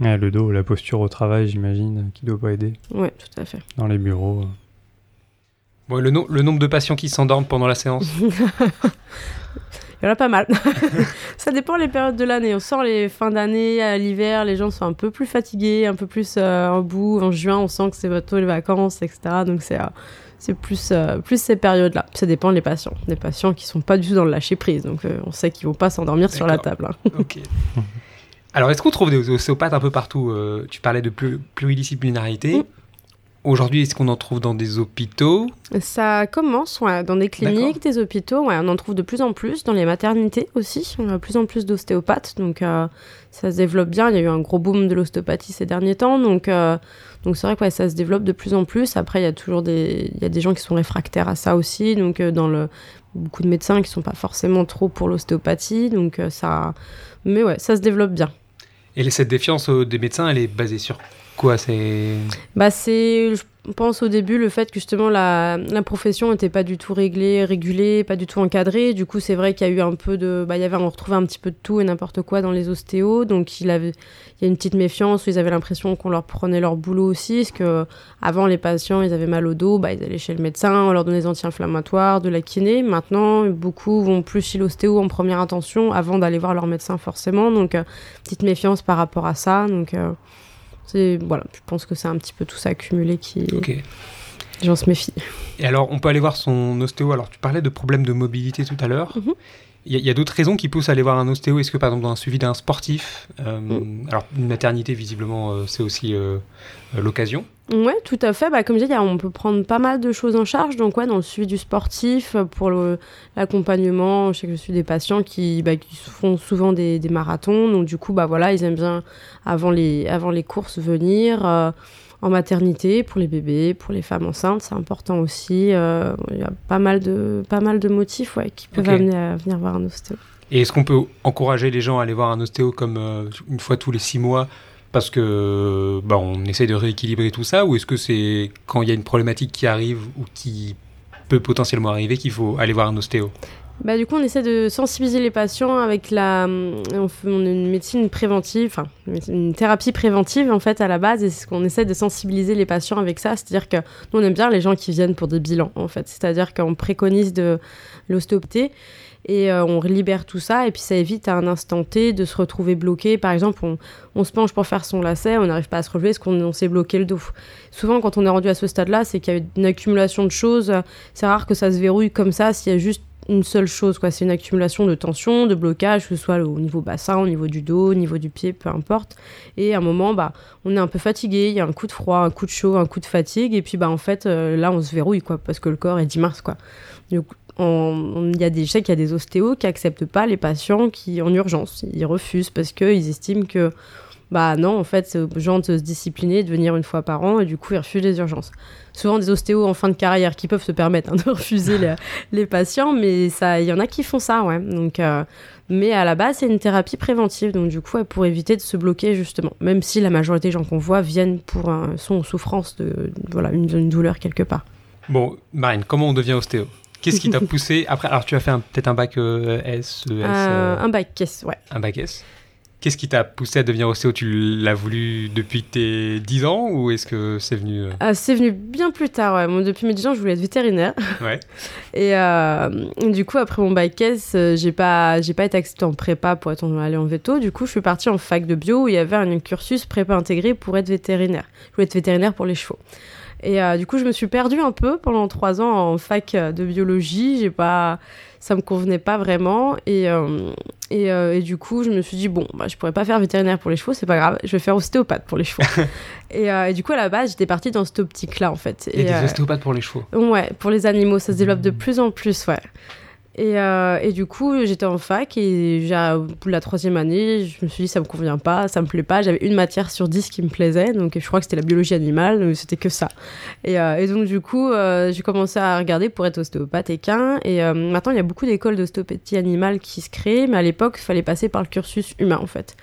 Ouais, Le dos, la posture au travail, j'imagine, qui doit pas aider ouais tout à fait. dans les bureaux. Bon, le, no- le nombre de patients qui s'endorment pendant la séance Il y en a pas mal. ça dépend les périodes de l'année. On sent les fins d'année, à l'hiver, les gens sont un peu plus fatigués, un peu plus euh, en bout. En juin, on sent que c'est bientôt les vacances, etc. Donc c'est euh, c'est plus, euh, plus ces périodes-là. Ça dépend des patients. Des patients qui sont pas du tout dans le lâcher prise. Donc euh, on sait qu'ils vont pas s'endormir sur la table. hein. Ok. Alors, est-ce qu'on trouve des ostéopathes un peu partout Euh, Tu parlais de plu- pluridisciplinarité. Mm. Aujourd'hui, est-ce qu'on en trouve dans des hôpitaux? Ça commence ouais, dans des cliniques, des hôpitaux. Ouais, on en trouve de plus en plus dans les maternités aussi. On a de plus en plus d'ostéopathes, donc euh, ça se développe bien. Il y a eu un gros boom de l'ostéopathie ces derniers temps, donc euh, donc c'est vrai que ouais, ça se développe de plus en plus. Après, il y a toujours des il y a des gens qui sont réfractaires à ça aussi, donc euh, dans le beaucoup de médecins qui sont pas forcément trop pour l'ostéopathie, donc ça. Mais ouais, ça se développe bien. Et cette défiance des médecins, elle est basée sur quoi C'est Bah c'est, je pense au début, le fait que justement la, la profession n'était pas du tout réglée, régulée, pas du tout encadrée. Du coup, c'est vrai qu'il y a eu un peu de, bah il y avait, on retrouvait un petit peu de tout et n'importe quoi dans les ostéos. Donc il avait, il y a une petite méfiance où ils avaient l'impression qu'on leur prenait leur boulot aussi, parce que avant les patients, ils avaient mal au dos, bah ils allaient chez le médecin, on leur donnait des anti-inflammatoires, de la kiné. Maintenant, beaucoup vont plus chez l'ostéo en première intention avant d'aller voir leur médecin forcément. Donc euh, petite méfiance par rapport à ça. Donc euh, voilà, je pense que c'est un petit peu tout ça accumulé qui Ok. les gens se méfient. Et alors, on peut aller voir son ostéo. Alors, tu parlais de problèmes de mobilité tout à l'heure. Mhm. Il y a, d'autres raisons qui poussent à aller voir un ostéo. Est-ce que, par exemple, dans un suivi d'un sportif, euh, Mm. alors une maternité, visiblement, euh, c'est aussi euh, l'occasion. Ouais, tout à fait. Bah, comme je disais, on peut prendre pas mal de choses en charge. Donc, ouais, dans le suivi du sportif, euh, pour l'accompagnement, je sais que je suis des patients qui, bah, qui font souvent des, des marathons. Donc, du coup, bah, voilà, ils aiment bien, avant les, avant les courses, venir. euh, en maternité, pour les bébés, pour les femmes enceintes, c'est important aussi. Euh, Il y a pas mal de, pas mal de motifs ouais, qui peuvent amener à venir voir un ostéo. Et est-ce qu'on peut encourager les gens à aller voir un ostéo comme euh, une fois tous les six mois parce que bah, on essaie de rééquilibrer tout ça ou est-ce que c'est quand il y a une problématique qui arrive ou qui peut potentiellement arriver qu'il faut aller voir un ostéo? Bah, du coup, on essaie de sensibiliser les patients avec la. On, fait, a une médecine préventive, enfin, une thérapie préventive en fait à la base, et c'est ce qu'on essaie de sensibiliser les patients avec ça. C'est-à-dire que nous, on aime bien les gens qui viennent pour des bilans en fait. C'est-à-dire qu'on préconise de l'ostéopathie et euh, on libère tout ça et puis ça évite à un instant T de se retrouver bloqué. Par exemple, on, on se penche pour faire son lacet, on n'arrive pas à se relever parce qu'on on s'est bloqué le dos. Souvent, quand on est rendu à ce stade-là, c'est qu'il y a une accumulation de choses. C'est rare que ça se verrouille comme ça s'il y a juste une seule chose, quoi. C'est une accumulation de tension, de blocage, que ce soit au niveau bassin, au niveau du dos, au niveau du pied, peu importe. Et à un moment, bah, on est un peu fatigué, il y a un coup de froid, un coup de chaud, un coup de fatigue, et puis bah en fait, euh, là, on se verrouille, quoi, parce que le corps est 10 mars, quoi. Donc, on- il y a des, je sais qu'il y a des ostéos qui acceptent pas les patients qui en urgence, ils refusent parce qu'ils estiment que bah non, en fait, c'est aux gens de se discipliner, de venir une fois par an, et du coup, ils refusent les urgences. Souvent des ostéos en fin de carrière qui peuvent se permettre hein, de refuser les, les patients, mais ça, il y en a qui font ça, ouais. Donc, euh, mais à la base, c'est une thérapie préventive, donc du coup, pour éviter de se bloquer justement. Même si la majorité des gens qu'on voit viennent pour un, sont en souffrance de, voilà, une, une douleur quelque part. Bon, Marine, comment on devient ostéo? Qu'est-ce qui t'a poussé après? Alors, tu as fait peut-être un bac euh, S, ES, Euh, euh, un bac caisse, ouais. un bac S. Qu'est-ce qui t'a poussé à devenir ostéo Tu l'as voulu depuis tes 10 ans ou est-ce que c'est venu euh, Euh, c'est venu bien plus tard, ouais. Moi, depuis mes 10 ans, je voulais être vétérinaire. Ouais. Et euh, du coup, après mon bac S, euh, j'ai pas, j'ai pas été acceptée en prépa pour être en- aller en veto. Du coup, je suis partie en fac de bio où il y avait un cursus prépa intégré pour être vétérinaire. Je voulais être vétérinaire pour les chevaux. Et euh, du coup, je me suis perdue un peu pendant trois ans en fac de biologie. J'ai pas, ça me convenait pas vraiment. Et, euh, et, euh, et du coup, je me suis dit bon, bah, je pourrais pas faire vétérinaire pour les chevaux, c'est pas grave. Je vais faire ostéopathe pour les chevaux. et, euh, et du coup, à la base, j'étais partie dans cette optique-là, en fait. Et, a des ostéopathes pour les chevaux. Ouais, pour les animaux, ça se développe de plus en plus, ouais. Et, euh, et du coup, j'étais en fac et bout de la troisième année, je me suis dit ça me convient pas, ça me plaît pas. J'avais une matière sur dix qui me plaisait, donc je crois que c'était la biologie animale, donc c'était que ça. Et, euh, et donc du coup, euh, j'ai commencé à regarder pour être ostéopathe. Et euh, maintenant, il y a beaucoup d'écoles d'ostéopathie animale qui se créent, mais à l'époque, il fallait passer par le cursus humain en fait.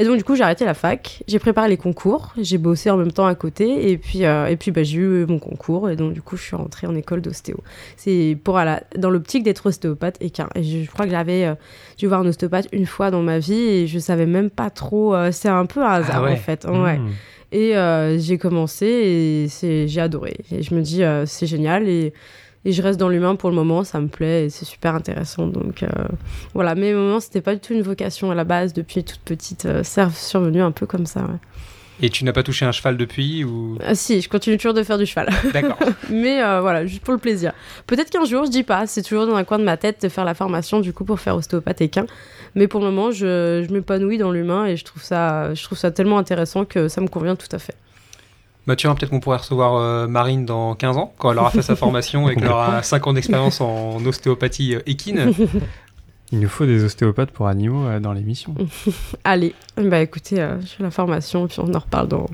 Et donc du coup, j'ai arrêté la fac, j'ai préparé les concours, j'ai bossé en même temps à côté, et puis, euh, et puis bah, j'ai eu mon concours, et donc du coup, je suis rentrée en école d'ostéo. C'est pour la- dans l'optique d'être ostéopathe. Et je, je crois que j'avais euh, dû voir un ostéopathe une fois dans ma vie, et je savais même pas trop. euh, c'est un peu un hasard Ah ouais. en fait. Mmh. Et euh, j'ai commencé et j'ai adoré. Et je me dis, c'est génial. Et, et je reste dans l'humain pour le moment, ça me plaît et c'est super intéressant. Donc euh, voilà, mais au moment, c'était pas du tout une vocation à la base. Depuis toute petite, euh, c'est survenu un peu comme ça. ouais. Et tu n'as pas touché un cheval depuis ou? Ah si, je continue toujours de faire du cheval. D'accord. mais euh, voilà, juste pour le plaisir. Peut-être qu'un jour, je dis pas, c'est toujours dans un coin de ma tête de faire la formation du coup pour faire ostéopathe équin. Mais pour le moment, je, je m'épanouis dans l'humain et je trouve, ça, je trouve ça tellement intéressant que ça me convient tout à fait. Mathieu, Bah, peut-être qu'on pourrait recevoir euh, Marine dans 15 ans, quand elle aura fait sa formation et qu'elle aura 5 ans d'expérience en ostéopathie euh, équine. Il nous faut des ostéopathes pour animaux euh, dans l'émission. Allez, bah écoutez, euh, je fais la formation, puis on en reparle dans,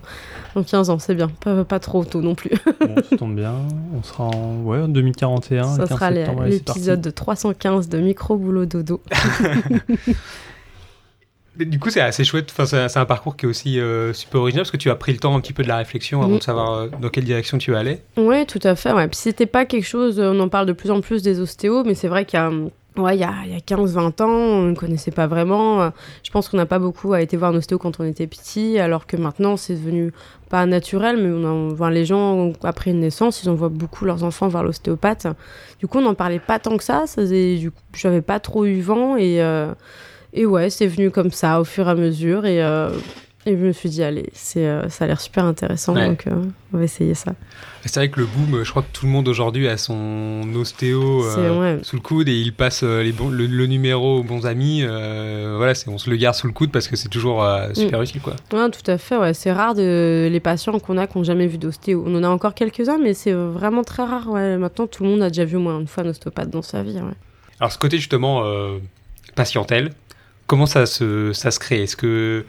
dans 15 ans, c'est bien. Pas, pas trop tôt non plus. Bon, ça tombe bien. On sera en, ouais, en 2041. Ça le 15 sera l'épisode de 315 de Micro Boulot Dodo. Du coup, c'est assez chouette. Enfin, c'est un parcours qui est aussi euh, super original parce que tu as pris le temps un petit peu de la réflexion avant Mhm. de savoir euh, dans quelle direction tu allais. Ouais, tout à fait. Ouais. Puis c'était pas quelque chose, on en parle de plus en plus des ostéos, mais c'est vrai qu'il y a, ouais, il y a, a 15-20 ans, on ne connaissait pas vraiment. Je pense qu'on n'a pas beaucoup à été voir un ostéo quand on était petit, alors que maintenant c'est devenu pas naturel, mais on les gens, après une naissance, ils envoient beaucoup leurs enfants voir l'ostéopathe. Du coup, on n'en parlait pas tant que ça. ça faisait- du coup, j'avais pas trop eu vent et, euh, et ouais, c'est venu comme ça au fur et à mesure. Et, euh, et je me suis dit, allez, c'est, euh, ça a l'air super intéressant, Ouais. donc euh, on va essayer ça. C'est vrai que le boom, je crois que tout le monde aujourd'hui a son ostéo ouais. sous le coude et il passe les bons, le, le numéro aux bons amis. voilà, c'est- on se le garde sous le coude parce que c'est toujours euh, super utile, quoi. Ouais, tout à fait. Ouais. C'est rare de les patients qu'on a qui n'ont jamais vu d'ostéo. On en a encore quelques-uns, mais c'est vraiment très rare. Ouais. Maintenant, tout le monde a déjà vu au moins une fois un ostéopathe dans sa vie. Alors, ce côté justement patientèle, comment ça se, ça se crée? Est-ce que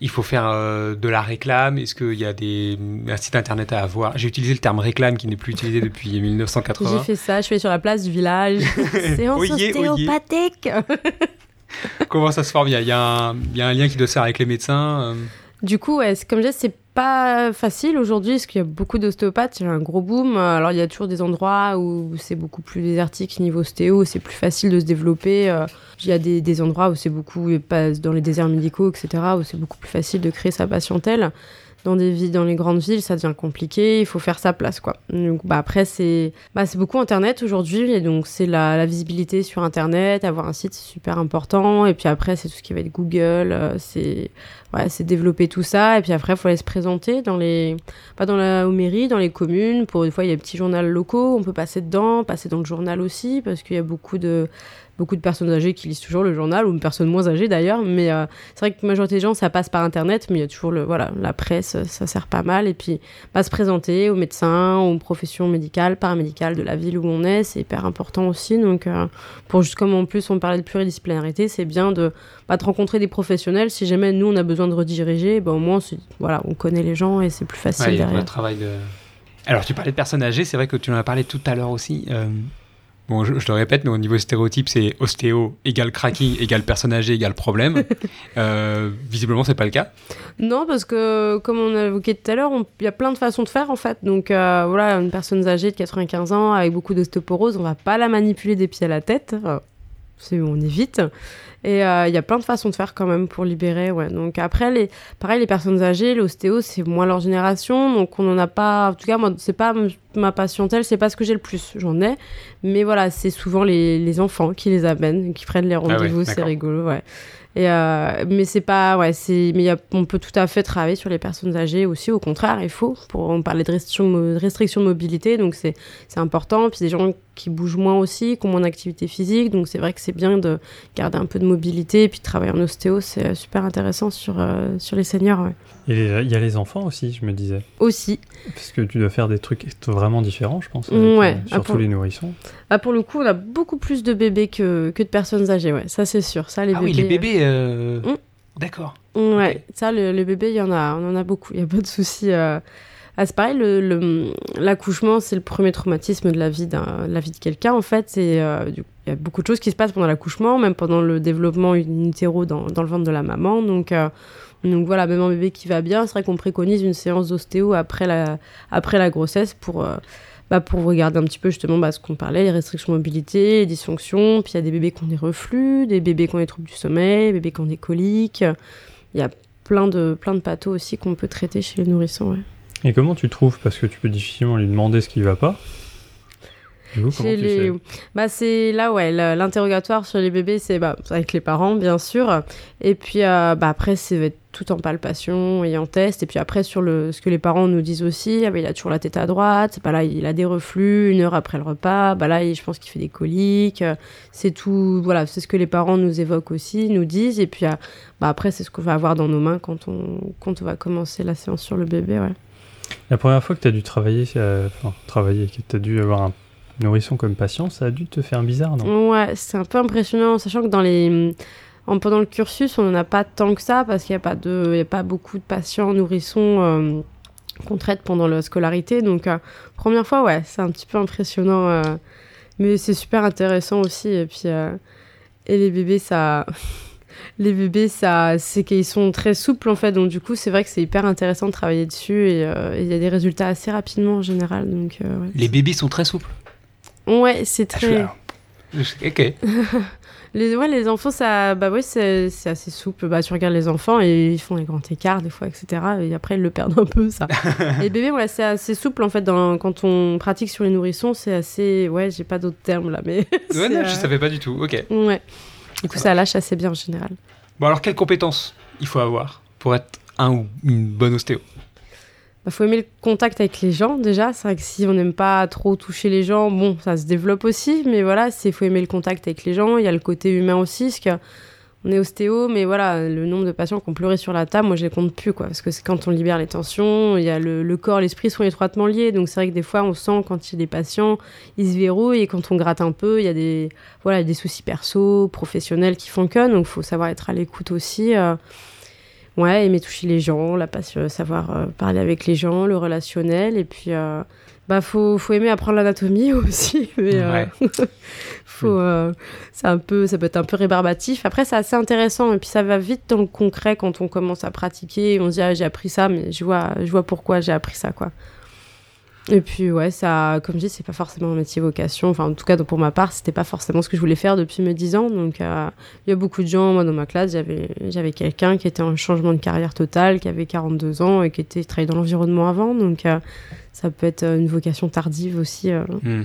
il faut faire euh, de la réclame? Est-ce qu'il y a des, un site internet à avoir? J'ai utilisé le terme réclame qui n'est plus utilisé depuis J'ai 1980. fait ça, je fais sur la place du village. Séance ostéopathique. Comment ça se forme? Il y a, il y a un, il y a un lien qui doit se faire avec les médecins euh, Du coup, ouais, comme je disais, c'est pas facile aujourd'hui, parce qu'il y a beaucoup d'ostéopathes, il y a un gros boom. Alors il y a toujours des endroits où c'est beaucoup plus désertique niveau ostéo, c'est plus facile de se développer. Euh, Il y a des, des endroits où c'est beaucoup, dans les déserts médicaux, etc., où c'est beaucoup plus facile de créer sa patientèle. Dans, des villes, dans les grandes villes, ça devient compliqué, il faut faire sa place. Quoi. Donc, bah, après, c'est bah, beaucoup Internet aujourd'hui, et donc c'est la, visibilité sur Internet, avoir un site, c'est super important. Et puis après, c'est tout ce qui va être Google, euh, c'est ouais, c'est développer tout ça. Et puis après, il faut aller se présenter dans les, pas dans la aux dans les communes. Pour des fois, il y a des petits journaux locaux, on peut passer dedans, passer dans le journal aussi, parce qu'il y a beaucoup de beaucoup de personnes âgées qui lisent toujours le journal, ou une personne moins âgée d'ailleurs, mais euh, c'est vrai que la majorité des gens, ça passe par Internet, mais il y a toujours le, voilà, la presse, ça sert pas mal, et puis pas se présenter aux médecins, aux professions médicales, paramédicales de la ville où on est, c'est hyper important aussi, donc euh, pour juste comme en plus on parlait de pluridisciplinarité, c'est bien de, bah, de rencontrer des professionnels, si jamais nous on a besoin de rediriger, bah, au moins c'est- voilà, on connaît les gens et c'est plus facile Ouais, derrière. travail de. Alors, tu parlais de personnes âgées, c'est vrai que tu en as parlé tout à l'heure aussi. euh, Bon, je, je le répète, mais au niveau stéréotype, c'est ostéo égale cracking égale personne âgée égale problème. Euh, visiblement, c'est pas le cas. Non, parce que comme on a évoqué tout à l'heure, il y a plein de façons de faire en fait. Donc euh, voilà, une personne âgée de 95 ans avec beaucoup d'ostéoporose, on va pas la manipuler des pieds à la tête. Euh, on évite. Et euh, il y a plein de façons de faire quand même pour libérer. Ouais. Donc après, les, pareil, les personnes âgées, l'ostéo, c'est moins leur génération. Donc on n'en a pas. En tout cas, moi, c'est pas ma patientèle, c'est pas ce que j'ai le plus. J'en ai. Mais voilà, c'est souvent les, les enfants qui les amènent, qui prennent les ouais, rendez-vous. c'est rigolo. Ouais. Et euh, mais c'est pas ouais c'est mais y a- on peut tout à fait travailler sur les personnes âgées aussi au contraire il faut pour on parlait de restrictions de de mobilité donc c'est c'est important puis des gens qui bougent moins aussi qui ont moins d'activité physique donc c'est vrai que c'est bien de garder un peu de mobilité et puis de travailler en ostéo c'est euh, super intéressant sur euh, sur les seniors ouais. Et les- il y a les enfants aussi, je me disais. aussi Parce que tu dois faire des trucs vraiment différents, je pense. avec, Ouais, euh, ah, surtout pour- les nourrissons. ah pour le coup on a beaucoup plus de bébés que que de personnes âgées ouais ça c'est sûr ça les ah bébés oui, les bébés. euh, Mm. D'accord. Ouais, ça, le, le bébé, il y en a, on en a beaucoup. Il y a pas de souci. Ah, c'est pareil, l'accouchement, c'est le premier traumatisme de la vie, de la vie de quelqu'un, en fait. Euh, il y a beaucoup de choses qui se passent pendant l'accouchement, même pendant le développement in utero dans, le ventre de la maman. Donc, euh, donc voilà, même un bébé qui va bien, c'est vrai qu'on préconise une séance d'ostéo après la, grossesse pour, euh, bah, pour regarder un petit peu justement bah, ce qu'on parlait, les restrictions de mobilité, les dysfonctions. Puis il y a des bébés qui ont des reflux, des bébés qui ont des troubles du sommeil, des bébés qui ont des coliques. Il y a plein de, plein de pathos aussi qu'on peut traiter chez les nourrissons. Et comment tu trouves? Parce que tu peux difficilement lui demander ce qui va pas. Les... bah, c'est là, ouais, l'interrogatoire sur les bébés, c'est bah, avec les parents, bien sûr. Et puis euh, bah, après, c'est tout en palpation et en test. Et puis après, sur le, ce que les parents nous disent aussi, ah, bah, il a toujours la tête à droite, bah, là, il a des reflux une heure après le repas, bah, là, il- je pense qu'il fait des coliques. C'est tout, voilà, c'est ce que les parents nous évoquent aussi, nous disent. Et puis euh, bah, après, c'est ce qu'on va avoir dans nos mains quand on, quand on va commencer la séance sur le bébé. Ouais. La première fois que tu as dû travailler, euh, enfin, travailler, que tu as dû avoir un nourrisson comme patient, ça a dû te faire bizarre, non? Ouais, c'est un peu impressionnant, sachant que dans les, en, pendant le cursus, on n'en a pas tant que ça, parce qu'il n'y a, pas de- a pas beaucoup de patients nourrissons euh, qu'on traite pendant la scolarité. Donc, euh, première fois, ouais, c'est un petit peu impressionnant, mais c'est super intéressant aussi. Et puis, et les bébés, ça. Les bébés, ça, c'est qu'ils sont très souples en fait, donc du coup, c'est vrai que c'est hyper intéressant de travailler dessus et euh, il y a des résultats assez rapidement en général. Donc, euh, ouais. Les bébés sont très souples. Ouais, c'est Ah, très. Ok. Les, ouais, les enfants, ça, bah oui, c'est assez souple. Bah, tu regardes les enfants et ils font des grands écarts des fois, etc. Et après, ils le perdent un peu, ça. les bébés, ouais, c'est assez souple en fait. Dans, quand on pratique sur les nourrissons, c'est assez. Ouais, j'ai pas d'autres termes là, mais. Ouais, non, euh, je savais pas du tout. Ok. Ouais. Du coup, ça lâche assez bien en général. Bon, alors, quelles compétences il faut avoir pour être un ou une bonne ostéo? Bah, faut aimer le contact avec les gens déjà. C'est vrai que si on n'aime pas trop toucher les gens, bon, ça se développe aussi. Mais voilà, c'est faut aimer le contact avec les gens. Il y a le côté humain aussi, parce que on est ostéo, mais voilà, le nombre de patients qui ont pleuré sur la table, moi je les compte plus. Parce que quand on libère les tensions, il y a le, corps, l'esprit sont étroitement liés. Donc c'est vrai que des fois, on sent quand il y a des patients, ils se verrouillent et quand on gratte un peu, il y a des soucis perso, professionnels qui font que. Donc faut savoir être à l'écoute aussi. euh. Ouais, aimer toucher les gens, la passion, savoir euh, parler avec les gens, le relationnel. Et puis, euh, bah, faut, faut aimer apprendre l'anatomie aussi. Mais, euh, Ouais. faut, euh, c'est un peu, ça peut être un peu rébarbatif. Après, c'est assez intéressant. Et puis, ça va vite dans le concret quand on commence à pratiquer. On se dit, ah, j'ai appris ça, mais je vois, je vois pourquoi j'ai appris ça, quoi. Et puis, ouais, ça, comme je dis, c'est pas forcément un métier vocation. Enfin, en tout cas, pour ma part, c'était pas forcément ce que je voulais faire depuis mes 10 ans. Donc, euh, il y a beaucoup de gens, moi, dans ma classe, j'avais, quelqu'un qui était en changement de carrière total, qui avait 42 ans et qui était travaillé dans l'environnement avant. Donc, euh, ça peut être euh, une vocation tardive aussi. Hmm.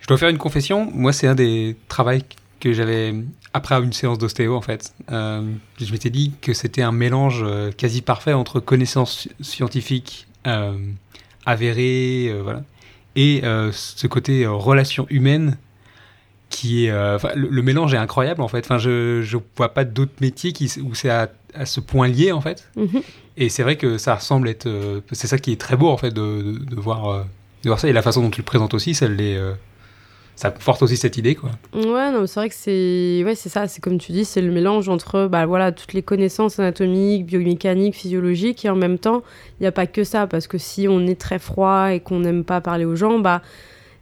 Je dois faire une confession. Moi, c'est un des travaux que j'avais après une séance d'ostéo, en fait. Je m'étais dit que c'était un mélange quasi parfait entre connaissances scientifiques avérées, euh, voilà, et euh, ce côté euh, relation humaine qui est... euh, le, le mélange est incroyable, en fait. Enfin, je ne vois pas d'autres métiers qui, où c'est à, à ce point lié, en fait. Mhm. Et c'est vrai que ça ressemble être. euh, c'est ça qui est très beau en fait de, de, de voir, euh, de voir ça et la façon dont tu le présentes aussi, ça les, euh, ça porte aussi cette idée quoi. Ouais, non, c'est vrai que c'est ouais, c'est ça, c'est comme tu dis, c'est le mélange entre bah voilà, toutes les connaissances anatomiques, biomécaniques, physiologiques et en même temps, il n'y a pas que ça parce que si on est très froid et qu'on n'aime pas parler aux gens, bah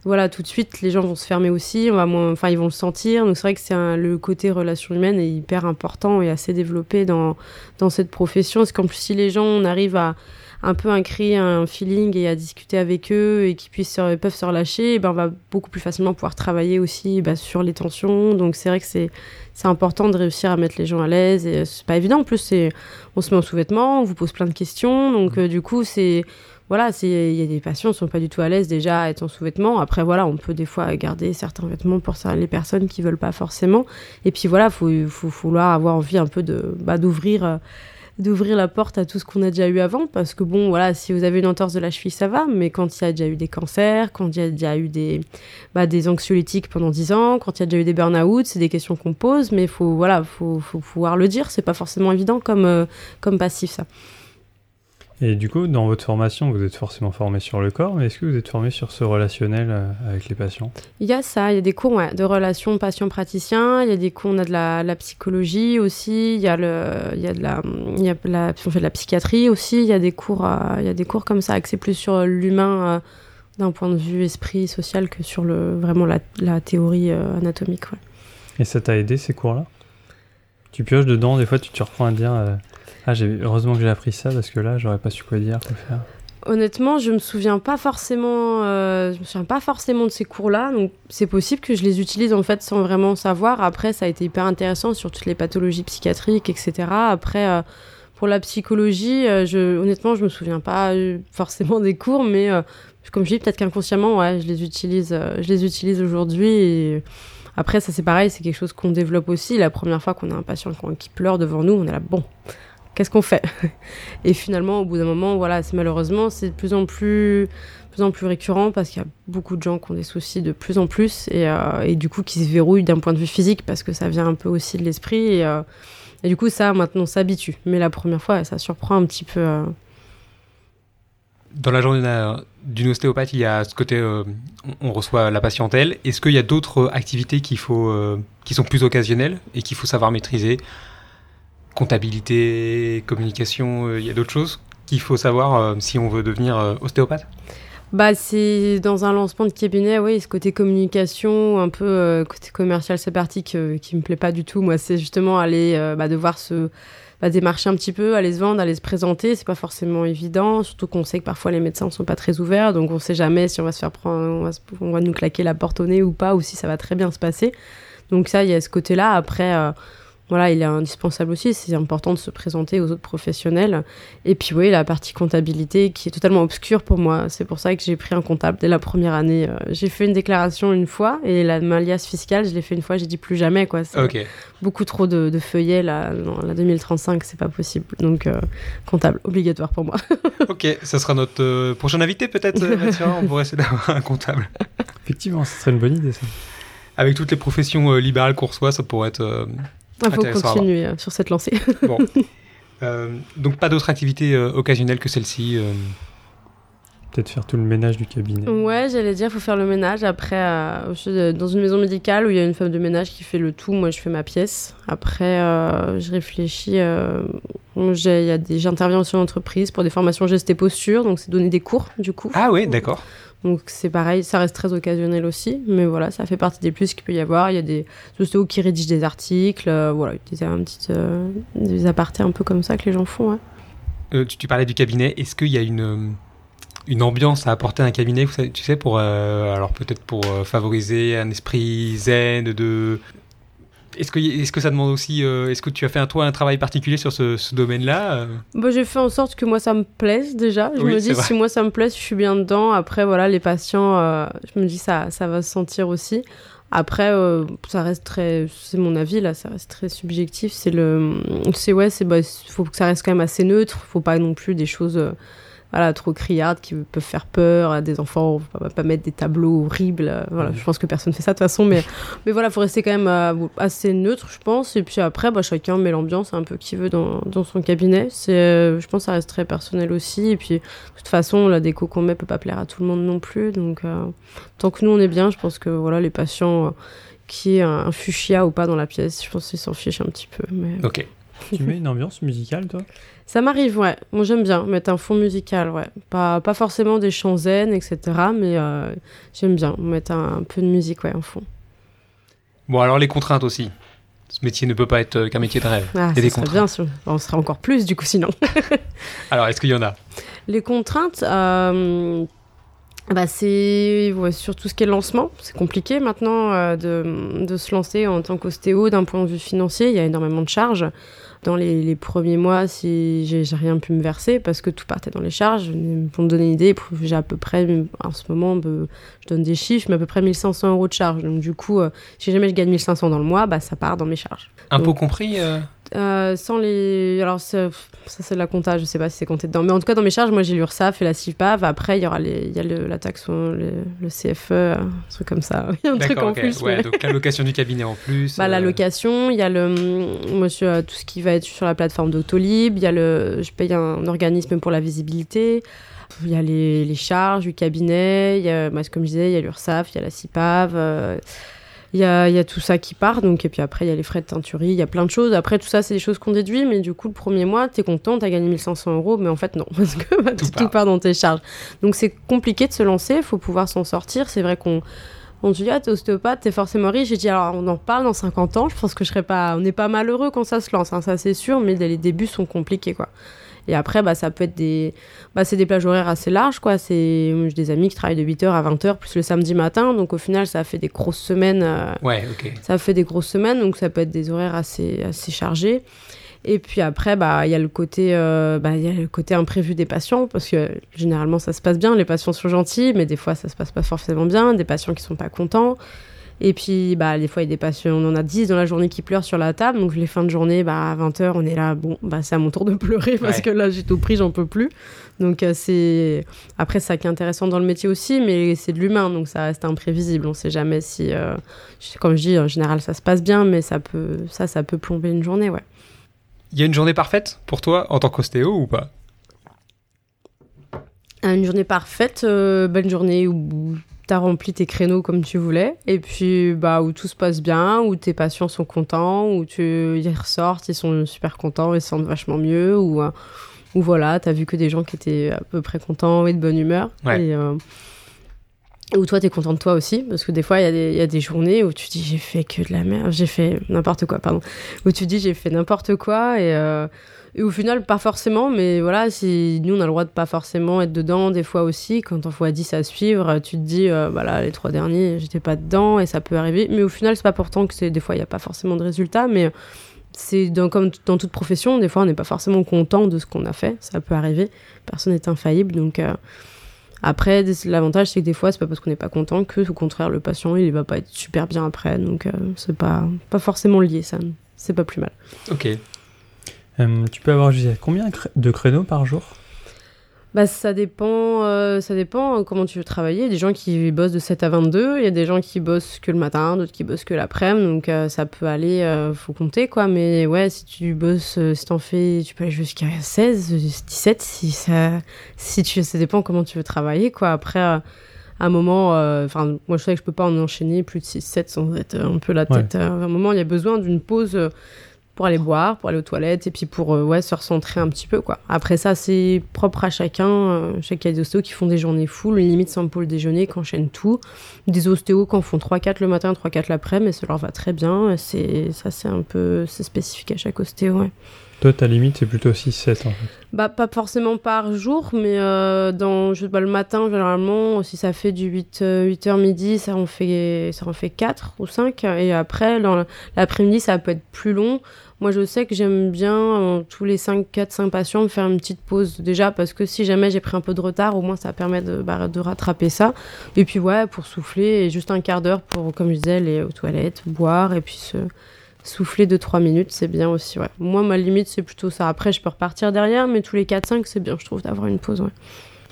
voilà, tout de suite les gens vont se fermer aussi, on va moins enfin ils vont le sentir. Donc c'est vrai que c'est un- le côté relation humaine est hyper important et assez développé dans dans cette profession parce qu'en plus si les gens on arrive à un peu à créer un feeling et à discuter avec eux et qu'ils puissent se- peuvent se relâcher, eh ben on va beaucoup plus facilement pouvoir travailler aussi bah, sur les tensions. Donc c'est vrai que c'est c'est important de réussir à mettre les gens à l'aise et c'est pas évident. En plus c'est on se met en sous-vêtements, on vous pose plein de questions, donc euh, du coup c'est voilà, il y a des patients qui sont pas du tout à l'aise déjà à être en sous-vêtements. Après voilà, on peut des fois garder certains vêtements pour ça, les personnes qui veulent pas forcément. Et puis voilà, faut faut, faut vouloir avoir envie un peu de bah, d'ouvrir euh, d'ouvrir la porte à tout ce qu'on a déjà eu avant parce que bon voilà si vous avez une entorse de la cheville ça va mais quand il y a déjà eu des cancers quand il y a déjà eu des bah, des anxiolytiques pendant 10 ans quand il y a déjà eu des burn-out c'est des questions qu'on pose mais faut voilà faut, faut pouvoir le dire c'est pas forcément évident comme euh, comme passif ça Et du coup, dans votre formation, vous êtes forcément formé sur le corps, mais est-ce que vous êtes formé sur ce relationnel euh, avec les patients? Il y a ça, il y a des cours ouais, de relations patient-praticien, il y a des cours, on a de la, la psychologie aussi, il y a le, il y a de la, il y a la, on fait de la psychiatrie aussi, il y a des cours, euh, il y a des cours comme ça axés plus sur l'humain euh, d'un point de vue esprit social que sur le vraiment la, la théorie euh, anatomique. Ouais. Et ça t'a aidé ces cours-là? Tu pioches dedans, des fois tu te reprends à dire Ah, heureusement que j'ai appris ça parce que là, j'aurais pas su quoi dire, quoi faire. Honnêtement, je me souviens pas forcément, euh, je me souviens pas forcément de ces cours-là, donc c'est possible que je les utilise en fait sans vraiment savoir. Après, ça a été hyper intéressant sur toutes les pathologies psychiatriques, etc. Après, euh, pour la psychologie, euh, je, honnêtement, je me souviens pas euh, forcément des cours, mais comme je dis, peut-être qu'inconsciemment, ouais, je les utilise, je les utilise aujourd'hui. Et après, ça c'est pareil, c'est quelque chose qu'on développe aussi. La première fois qu'on a un patient qui pleure devant nous, on est là, bon, qu'est-ce qu'on fait Et finalement, au bout d'un moment, voilà, c'est malheureusement, c'est de plus en plus, plus en plus récurrent parce qu'il y a beaucoup de gens qui ont des soucis de plus en plus et, euh, et du coup qui se verrouillent d'un point de vue physique parce que ça vient un peu aussi de l'esprit et, euh, et du coup ça maintenant s'habitue. Mais la première fois, ça surprend un petit peu. euh. Dans la journée d'un- d'une ostéopathe, il y a ce côté, on reçoit la patientèle. Est-ce qu'il y a d'autres activités qu'il faut, qui sont plus occasionnelles et qu'il faut savoir maîtriser Comptabilité, communication, euh, il y a d'autres choses qu'il faut savoir euh, si on veut devenir euh, ostéopathe? Bah, c'est dans un lancement de cabinet, oui, ce côté communication, un peu côté commercial, c'est parti que- qui me plaît pas du tout. Moi, c'est justement aller bah, devoir se bah, démarcher un petit peu, aller se vendre, aller se présenter. C'est pas forcément évident, surtout qu'on sait que parfois les médecins sont pas très ouverts, donc on sait jamais si on va se faire prendre, on va, nous claquer la porte au nez ou pas, ou si ça va très bien se passer. Donc ça, il y a ce côté-là. Après. Voilà, il est indispensable aussi, c'est important de se présenter aux autres professionnels. Et puis oui, la partie comptabilité qui est totalement obscure pour moi. C'est pour ça que j'ai pris un comptable dès la première année. Euh, J'ai fait une déclaration une fois et la malias fiscale, je l'ai fait une fois, j'ai dit plus jamais quoi. C'est Ok. beaucoup trop de, de feuillets là, non, la 2035, c'est pas possible. Donc euh, comptable obligatoire pour moi. ok, ça sera notre euh, prochain invité peut-être, Mathieu. On pourrait essayer d'avoir un comptable. Effectivement, ce serait une bonne idée ça. Avec toutes les professions euh, libérales qu'on reçoit, ça pourrait être euh, Il faut continuer euh, sur cette lancée. bon. Euh, donc pas d'autres activités euh, occasionnelles que celle-ci. euh, peut-être faire tout le ménage du cabinet. Ouais, j'allais dire, faut faire le ménage. Après, euh, je suis dans une maison médicale où il y a une femme de ménage qui fait le tout. Moi, je fais ma pièce. Après, euh, je réfléchis. euh, il J'interviens aussi en entreprise pour des formations gestes et posture. Donc, c'est donner des cours, du coup. Ah ouais, d'accord. Donc, c'est pareil, ça reste très occasionnel aussi. Mais voilà, ça fait partie des plus qu'il peut y avoir. Il y a des ostéos qui rédigent des articles. euh, voilà, des, un petit, euh, des apartés un peu comme ça que les gens font. Euh, tu, parlais du cabinet. Est-ce qu'il y a une, une ambiance à apporter à un cabinet, tu sais, pour alors peut-être pour favoriser un esprit zen de. Est-ce que, est-ce que ça demande aussi, euh, est-ce que tu as fait un, toi un travail particulier sur ce, ce domaine-là euh? Bah, j'ai fait en sorte que moi ça me plaise déjà. Je Oui, me dis si moi ça me plaît, je suis bien dedans. Après voilà, les patients, euh, je me dis ça, ça va se sentir aussi. Après, euh, ça reste très, c'est mon avis là, ça reste très subjectif. C'est le, c'est ouais, c'est bah, faut que ça reste quand même assez neutre. Faut pas non plus des choses, voilà, trop criardes qui peuvent faire peur à des enfants. On va pas mettre des tableaux horribles. voilà, je pense que personne fait ça de toute façon, mais mais voilà, faut rester quand même euh, assez neutre, je pense. Et puis après, bah, chacun met l'ambiance un peu qu'il veut dans, dans son cabinet. C'est, euh, je pense, que ça reste très personnel aussi. Et puis, de toute façon, la déco qu'on met peut pas plaire à tout le monde non plus. Donc, euh, tant que nous on est bien, je pense que voilà, les patients euh, qui aient un, un fuchsia ou pas dans la pièce, je pense qu'ils s'en fichent un petit peu. Mais Ok. tu mets une ambiance musicale, toi? Ça m'arrive, ouais. Moi, j'aime bien mettre un fond musical, ouais. Pas, pas forcément des chants zen, etc. Mais euh, j'aime bien mettre un, un peu de musique, ouais, en fond. Bon, alors les contraintes aussi. Ce métier ne peut pas être euh, qu'un métier de rêve. Ah, a des contraintes. bien, sûr. on serait encore plus du coup sinon. Alors, est-ce qu'il y en a? Les contraintes, euh, bah c'est ouais, sur tout ce qui est lancement. C'est compliqué maintenant euh, de, de se lancer en tant qu'ostéo d'un point de vue financier. Il y a énormément de charges. Dans les, les premiers mois, si j'ai rien pu me verser parce que tout partait dans les charges. Pour me donner une idée, j'ai à peu près, en ce moment, je donne des chiffres, mais à peu près 1500 euros de charges. Donc du coup, euh, si jamais je gagne 1500 dans le mois, bah, ça part dans mes charges. Impôts compris euh Euh, sans les. Alors, ça, c'est de la compta, je sais pas si c'est compté dedans. Mais en tout cas, dans mes charges, moi, j'ai l'URSSAF et la CIPAV. Après, il y aura les... y a le- la taxe, sur le, le CFE, un truc comme ça. Il y a un truc en plus. Ouais, mais- donc la location du cabinet en plus. Bah, la euh, location, il y a le. Suis, euh, tout ce qui va être sur la plateforme d'Autolib. Il y a le. Je paye un organisme pour la visibilité. Il y a les, les charges du cabinet. Il y a, bah, comme je disais, il y a l'URSSAF, il y a la CIPAV. euh, il y, a, il y a tout ça qui part, donc, et puis après, il y a les frais de teinturie, il y a plein de choses. Après, tout ça, c'est des choses qu'on déduit, mais du coup, le premier mois, t'es content, t'as gagné 1500 euros, mais en fait, non, parce que bah, Tout tout, part. part. dans tes charges. Donc, c'est compliqué de se lancer, il faut pouvoir s'en sortir. C'est vrai qu'on. On dit, ah, t'es ostéopathe, t'es forcément riche. J'ai dit, alors, on en parle dans 50 ans. Je pense que je serais pas. On n'est pas malheureux quand ça se lance, hein, ça c'est sûr, mais les débuts sont compliqués, quoi. Et après, bah, ça peut être des. Bah, c'est des plages horaires assez larges, quoi. C'est... J'ai des amis qui travaillent de 8h à 20h, plus le samedi matin. Donc, au final, ça fait des grosses semaines. euh, Ouais, ok. ça fait des grosses semaines, donc ça peut être des horaires assez, assez chargés. Et puis après, bah, il y a le côté, euh, bah, y a le côté imprévu des patients, parce que généralement ça se passe bien, les patients sont gentils, mais des fois ça se passe pas forcément bien, des patients qui sont pas contents. Et puis, bah, des fois, il y a des patients, on en a 10 dans la journée qui pleurent sur la table, donc les fins de journée, bah, à 20h, on est là, bon, bah, c'est à mon tour de pleurer, parce Ouais. que là, j'ai tout pris, j'en peux plus. Donc, euh, c'est. Après, c'est ça qui est intéressant dans le métier aussi, mais c'est de l'humain, donc ça reste imprévisible. On sait jamais si. euh, Comme je dis, en général, ça se passe bien, mais ça peut, ça, ça peut plomber une journée, ouais. Il y a une journée parfaite pour toi en tant qu'ostéo ou pas? Euh, Une journée parfaite, euh, bonne journée où t'as rempli tes créneaux comme tu voulais, et puis bah, où tout se passe bien, où tes patients sont contents, où tu, ils ressortent, ils sont super contents, ils se sentent vachement mieux, ou euh, ou voilà, t'as vu que des gens qui étaient à peu près contents et de bonne humeur. Ouais. Et, euh, ou toi, t'es content de toi aussi, parce que des fois, il y, a des- il y a des journées où tu dis j'ai fait que de la merde, j'ai fait n'importe quoi, pardon. Où tu dis j'ai fait n'importe quoi, et, euh, et au final, pas forcément, mais voilà, si nous, on a le droit de pas forcément être dedans, des fois aussi, quand on voit 10 à suivre, tu te dis, euh, voilà, les trois derniers, j'étais pas dedans, et ça peut arriver. Mais au final, c'est pas pourtant que des fois, il n'y a pas forcément de résultat, mais c'est comme dans toute profession, des fois, on n'est pas forcément content de ce qu'on a fait, ça peut arriver, personne n'est infaillible, donc. euh, après, l'avantage, c'est que des fois, c'est pas parce qu'on n'est pas content que, au contraire, le patient, il va pas être super bien après. Donc, euh, c'est pas, pas forcément lié, ça. C'est pas plus mal. Ok. Euh, tu peux avoir jusqu'à combien de créneaux par jour? Bah, ça dépend, euh, ça dépend comment tu veux travailler. Il y a des gens qui bossent de 7 à 22, il y a des gens qui bossent que le matin, d'autres qui bossent que l'après-midi, donc euh, ça peut aller, euh, faut compter quoi. Mais ouais, si tu bosses, euh, si t'en fais, tu peux aller jusqu'à 16, 17, si ça, si tu, ça dépend comment tu veux travailler quoi. Après, euh, à un moment, euh, enfin, moi je sais que je peux pas en enchaîner plus de 6, 7 sans être un peu la tête. euh, à un moment, il y a besoin d'une pause. Euh, pour aller boire, pour aller aux toilettes et puis pour euh, ouais, se recentrer un petit peu quoi. Après ça c'est propre à chacun. Euh, je sais qu'il y a des ostéos qui font des journées full, limite sans pôle déjeuner, qui enchaînent tout. Des ostéos qui en font 3-4 le matin, 3-4 l'après, mais ça leur va très bien. C'est ça c'est un peu c'est spécifique à chaque ostéo. Ouais. Toi, ta limite, c'est plutôt 6-7 en fait. Bah pas forcément par jour, mais euh, dans je pas, le matin généralement si ça fait du 8 h midi, ça en fait ça en fait 4 ou 5 et après l'après-midi ça peut être plus long. Moi, je sais que j'aime bien, euh, tous les 5, 4, 5 patients, me faire une petite pause déjà, parce que si jamais j'ai pris un peu de retard, au moins ça permet de, bah, de rattraper ça. Et puis, ouais, pour souffler, et juste un quart d'heure pour, comme je disais, aller aux toilettes, boire, et puis se souffler 2-3 minutes, c'est bien aussi. Moi, ma limite, c'est plutôt ça. Après, je peux repartir derrière, mais tous les 4-5, c'est bien, je trouve, d'avoir une pause.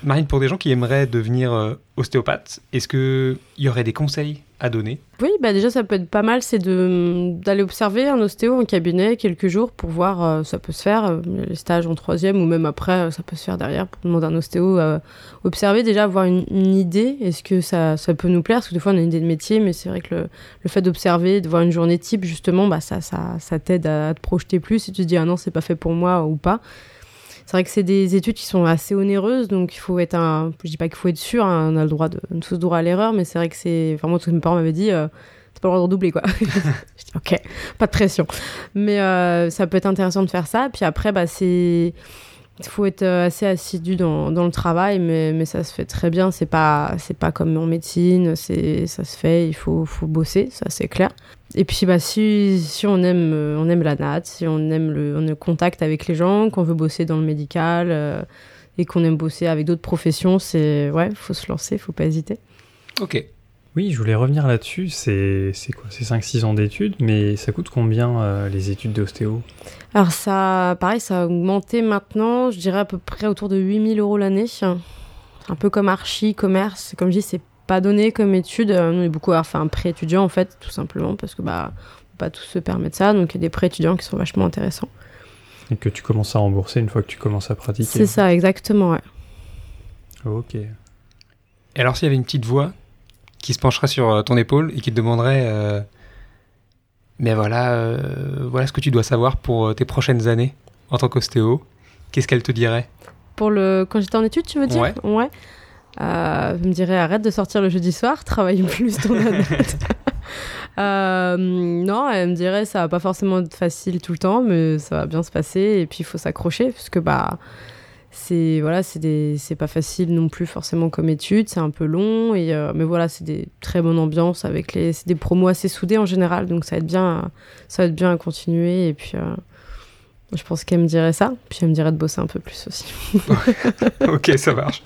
Marine, pour des gens qui aimeraient devenir euh, ostéopathe, est-ce qu'il y aurait des conseils à donner. Oui, bah déjà ça peut être pas mal, c'est d'aller observer un ostéo en cabinet quelques jours pour voir euh, ça peut se faire euh, les stages en troisième ou même après euh, ça peut se faire derrière pour demander à un ostéo euh, observer déjà avoir une, idée est-ce que ça, ça peut nous plaire? Parce que des fois on a une idée de métier mais c'est vrai que le, le fait d'observer de voir une journée type justement bah ça ça, ça t'aide à, te projeter plus si tu te dis ah non c'est pas fait pour moi ou pas c'est vrai que c'est des études qui sont assez onéreuses, donc il faut être un. Je dis pas qu'il faut être sûr, hein, on a le droit de, tous le droit à l'erreur, mais c'est vrai que c'est. Enfin, moi, tous mes parents m'avaient dit, euh, t'as pas le droit de redoubler, quoi. je dis, ok, pas de pression. Mais euh, ça peut être intéressant de faire ça. Puis après, bah, c'est. Il faut être euh, assez assidu dans, dans le travail, mais, mais ça se fait très bien. C'est pas, c'est pas comme en médecine, c'est, ça se fait, il faut, faut bosser, ça c'est clair. Et puis bah, si, si on, aime, euh, on aime la natte, si on aime le, en contact avec les gens, qu'on veut bosser dans le médical euh, et qu'on aime bosser avec d'autres professions, c'est ouais, faut se lancer, faut pas hésiter. Ok. Oui, je voulais revenir là-dessus. C'est c'est quoi? C'est 5-6 ans d'études, mais ça coûte combien euh, les études d'ostéo? Alors ça, pareil, ça a augmenté maintenant, je dirais à peu près autour de 8000 euros l'année. C'est un peu comme archi, commerce, comme je dis, c'est pas donné comme étude. Euh, Nous, on est beaucoup à avoir fait un prêt étudiant en fait, tout simplement, parce que bah, on peut pas tous se permettre ça, donc il y a des prêts étudiants qui sont vachement intéressants. Et que tu commences à rembourser une fois que tu commences à pratiquer C'est ça, exactement, ouais. Ok. Et alors, s'il y avait une petite voix qui se pencherait sur euh, ton épaule et qui te demanderait euh, Mais voilà, euh, voilà ce que tu dois savoir pour tes prochaines années en tant qu'ostéo, qu'est-ce qu'elle te dirait? Pour le... Quand j'étais en études, tu veux dire? Ouais. Ouais. Euh, je me dirais arrête de sortir le jeudi soir, travaille plus ton. Euh, non, elle me dirait ça va pas forcément être facile tout le temps, mais ça va bien se passer et puis il faut s'accrocher parce que bah c'est voilà c'est pas facile non plus forcément comme étude, c'est un peu long et euh, mais voilà c'est des très bonnes ambiances avec les c'est des promos assez soudés en général donc ça va être bien à- ça va être bien à continuer et puis euh, je pense qu'elle me dirait ça puis elle me dirait de bosser un peu plus aussi. ok, ça marche.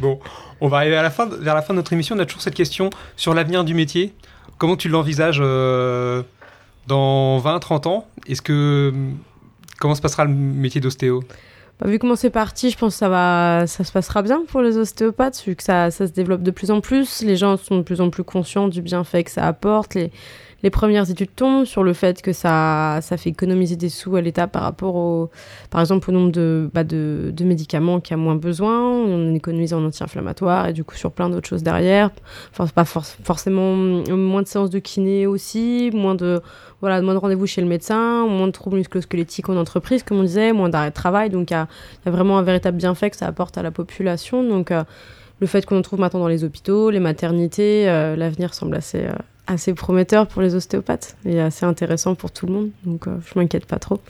Bon, on va arriver vers la fin de notre émission. On a toujours cette question sur l'avenir du métier. Comment tu l'envisages euh, dans 20, 30 ans? Est-ce que. Comment se passera le métier d'ostéo? Bah, vu comment c'est parti, je pense que ça, va, ça se passera bien pour les ostéopathes, vu que ça, ça se développe de plus en plus. Les gens sont de plus en plus conscients du bienfait que ça apporte. Les, les premières études tombent sur le fait que ça, ça fait économiser des sous à l'État par rapport au, par exemple, au nombre de, bah, de, de médicaments qu'il y a moins besoin. On économise en anti-inflammatoire et du coup sur plein d'autres choses derrière. Enfin, pas for- forcément moins de séances de kiné aussi, moins de, voilà, moins de rendez-vous chez le médecin, moins de troubles musculo-squelettiques en entreprise, comme on disait, moins d'arrêt de travail. Donc, il y a, il y a vraiment un véritable bienfait que ça apporte à la population. Donc, euh, le fait qu'on en trouve maintenant dans les hôpitaux, les maternités, euh, l'avenir semble assez, euh, assez prometteur pour les ostéopathes et assez intéressant pour tout le monde. Donc, euh, je m'inquiète pas trop.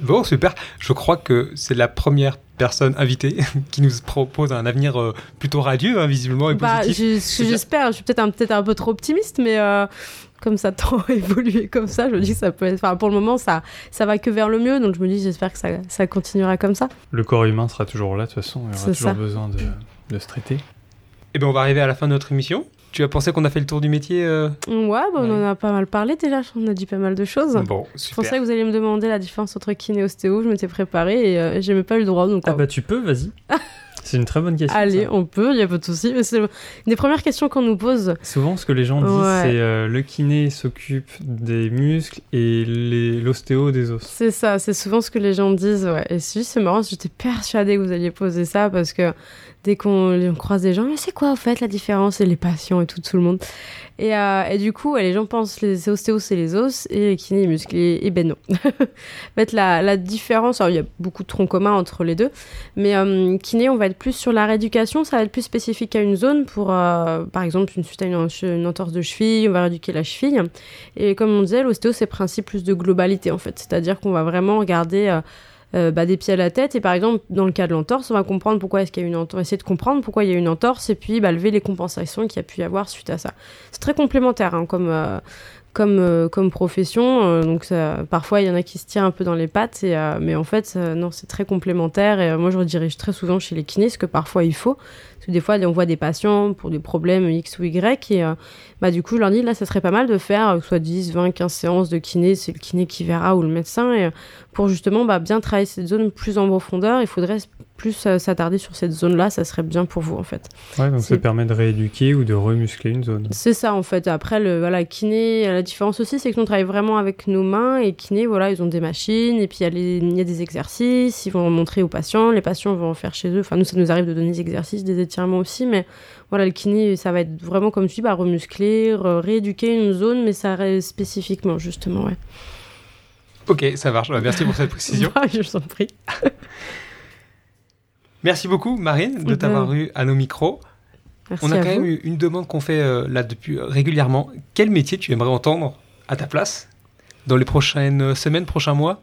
Bon, super. Je crois que c'est la première personne invitée qui nous propose un avenir euh, plutôt radieux, hein, visiblement, et Bah, positif. j'espère, je suis peut-être un, peut un peu trop optimiste, mais euh, comme ça tend à évoluer comme ça, je me dis que ça peut être. Enfin, pour le moment, ça, ça va que vers le mieux, donc je me dis, j'espère que ça, ça continuera comme ça. Le corps humain sera toujours là, de toute façon. Il y aura toujours ça. besoin de, de se traiter. Eh bien, on va arriver à la fin de notre émission. Tu as pensé qu'on a fait le tour du métier euh Ouais, bah, on Ouais. en a pas mal parlé déjà, on a dit pas mal de choses. Bon, Je super. pensais que vous alliez me demander la différence entre kiné et ostéo, je m'étais préparée et euh, j'ai même pas eu le droit, donc Ah euh, bah tu peux, vas-y. C'est une très bonne question. Allez, ça. on peut, il n'y a pas de souci. Mais c'est une des premières questions qu'on nous pose. Souvent, ce que les gens disent, Ouais. c'est euh, le kiné s'occupe des muscles et les- l'ostéo des os. C'est ça, c'est souvent ce que les gens disent. Ouais. Et si, c'est marrant, j'étais persuadée que vous alliez poser ça parce que dès qu'on on croise des gens, mais c'est quoi en fait la différence? Et les patients et tout, tout le monde. Et, euh, et du coup, les gens pensent les ostéos, c'est les os et les kinés, les. Et, ben non. en fait, la, différence, alors il y a beaucoup de troncs communs entre les deux, mais euh, kiné, on va être plus sur la rééducation, ça va être plus spécifique à une zone pour, euh, par exemple, une entorse de cheville, on va rééduquer la cheville. Et comme on disait, l'ostéo, c'est principe plus de globalité en fait. C'est-à-dire qu'on va vraiment regarder euh, bah, des pieds à la tête. Et par exemple, dans le cas de l'entorse, on va comprendre pourquoi est-ce qu'il y a une entorse, essayer de comprendre pourquoi il y a une entorse et puis bah, lever les compensations qu'il y a pu y avoir suite à ça. C'est très complémentaire hein, comme, euh, comme, euh, comme profession. euh, donc ça, parfois, il y en a qui se tirent un peu dans les pattes. Euh, mais en fait, non, c'est très complémentaire. Et moi, je redirige très souvent chez les kinés, ce que parfois il faut. Parce que des fois, on voit des patients pour des problèmes X ou Y. Et bah, du coup, je leur dis, là, ça serait pas mal de faire soit 10, 20, 15 séances de kiné. C'est le kiné qui verra ou le médecin. Et, pour justement bah, bien travailler cette zone plus en profondeur, il faudrait plus euh, s'attarder sur cette zone-là. Ça serait bien pour vous, en fait. Ouais, donc ça permet de rééduquer ou de remuscler une zone. C'est ça en fait. Après, le voilà, kiné, la différence aussi, c'est que nous on travaille vraiment avec nos mains et kiné, voilà, ils ont des machines et puis il y, a y des exercices, ils vont montrer aux patients, les patients vont en faire chez eux. Enfin, nous, ça nous arrive de donner des exercices, des étirements aussi, mais voilà, le kiné, ça va être vraiment comme tu dis, bah, remuscler, re- rééduquer une zone, mais ça reste spécifiquement, justement, ouais. Ok, ça marche. Bah, Merci pour cette précision. Je vous en prie. Merci beaucoup, Marine, de Ben. t'avoir eu à nos micros. Merci On a quand vous. même eu une demande qu'on fait euh, là depuis euh, régulièrement. Quel métier tu aimerais entendre à ta place dans les prochaines semaines, prochains mois?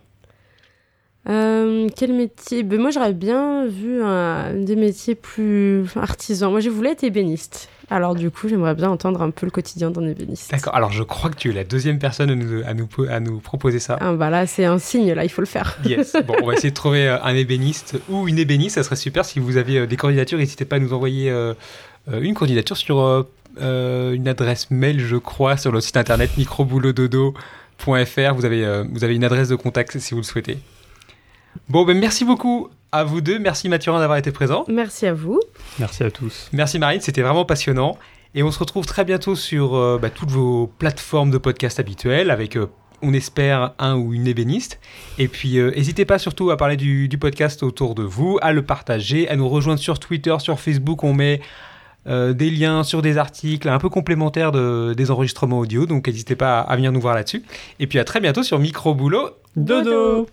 Euh, quel métier? Ben, Moi, j'aurais bien vu un, des métiers plus artisans. Moi, je voulais être ébéniste. Alors, du coup, j'aimerais bien entendre un peu le quotidien d'un ébéniste. D'accord. Alors, je crois que tu es la deuxième personne à nous, à nous, à nous proposer ça. Ah, bah là, c'est un signe, là, il faut le faire. Yes. Bon, on va essayer de trouver euh, un ébéniste ou une ébéniste. Ça serait super si vous avez euh, des candidatures. N'hésitez pas à nous envoyer euh, une candidature sur euh, une adresse mail, je crois, sur le site internet microboulotdodo.fr. Vous avez, euh, vous avez une adresse de contact si vous le souhaitez. Bon, ben merci beaucoup à vous deux. Merci Mathurin d'avoir été présent. Merci à vous. Merci à tous. Merci Marine, c'était vraiment passionnant. Et on se retrouve très bientôt sur euh, bah, toutes vos plateformes de podcast habituelles avec, euh, on espère, un ou une ébéniste. Et puis, euh, n'hésitez pas surtout à parler du, du podcast autour de vous, à le partager, à nous rejoindre sur Twitter, sur Facebook. On met euh, des liens sur des articles un peu complémentaires de- des enregistrements audio. Donc, n'hésitez pas à, à venir nous voir là-dessus. Et puis, à très bientôt sur Micro Boulot. Dodo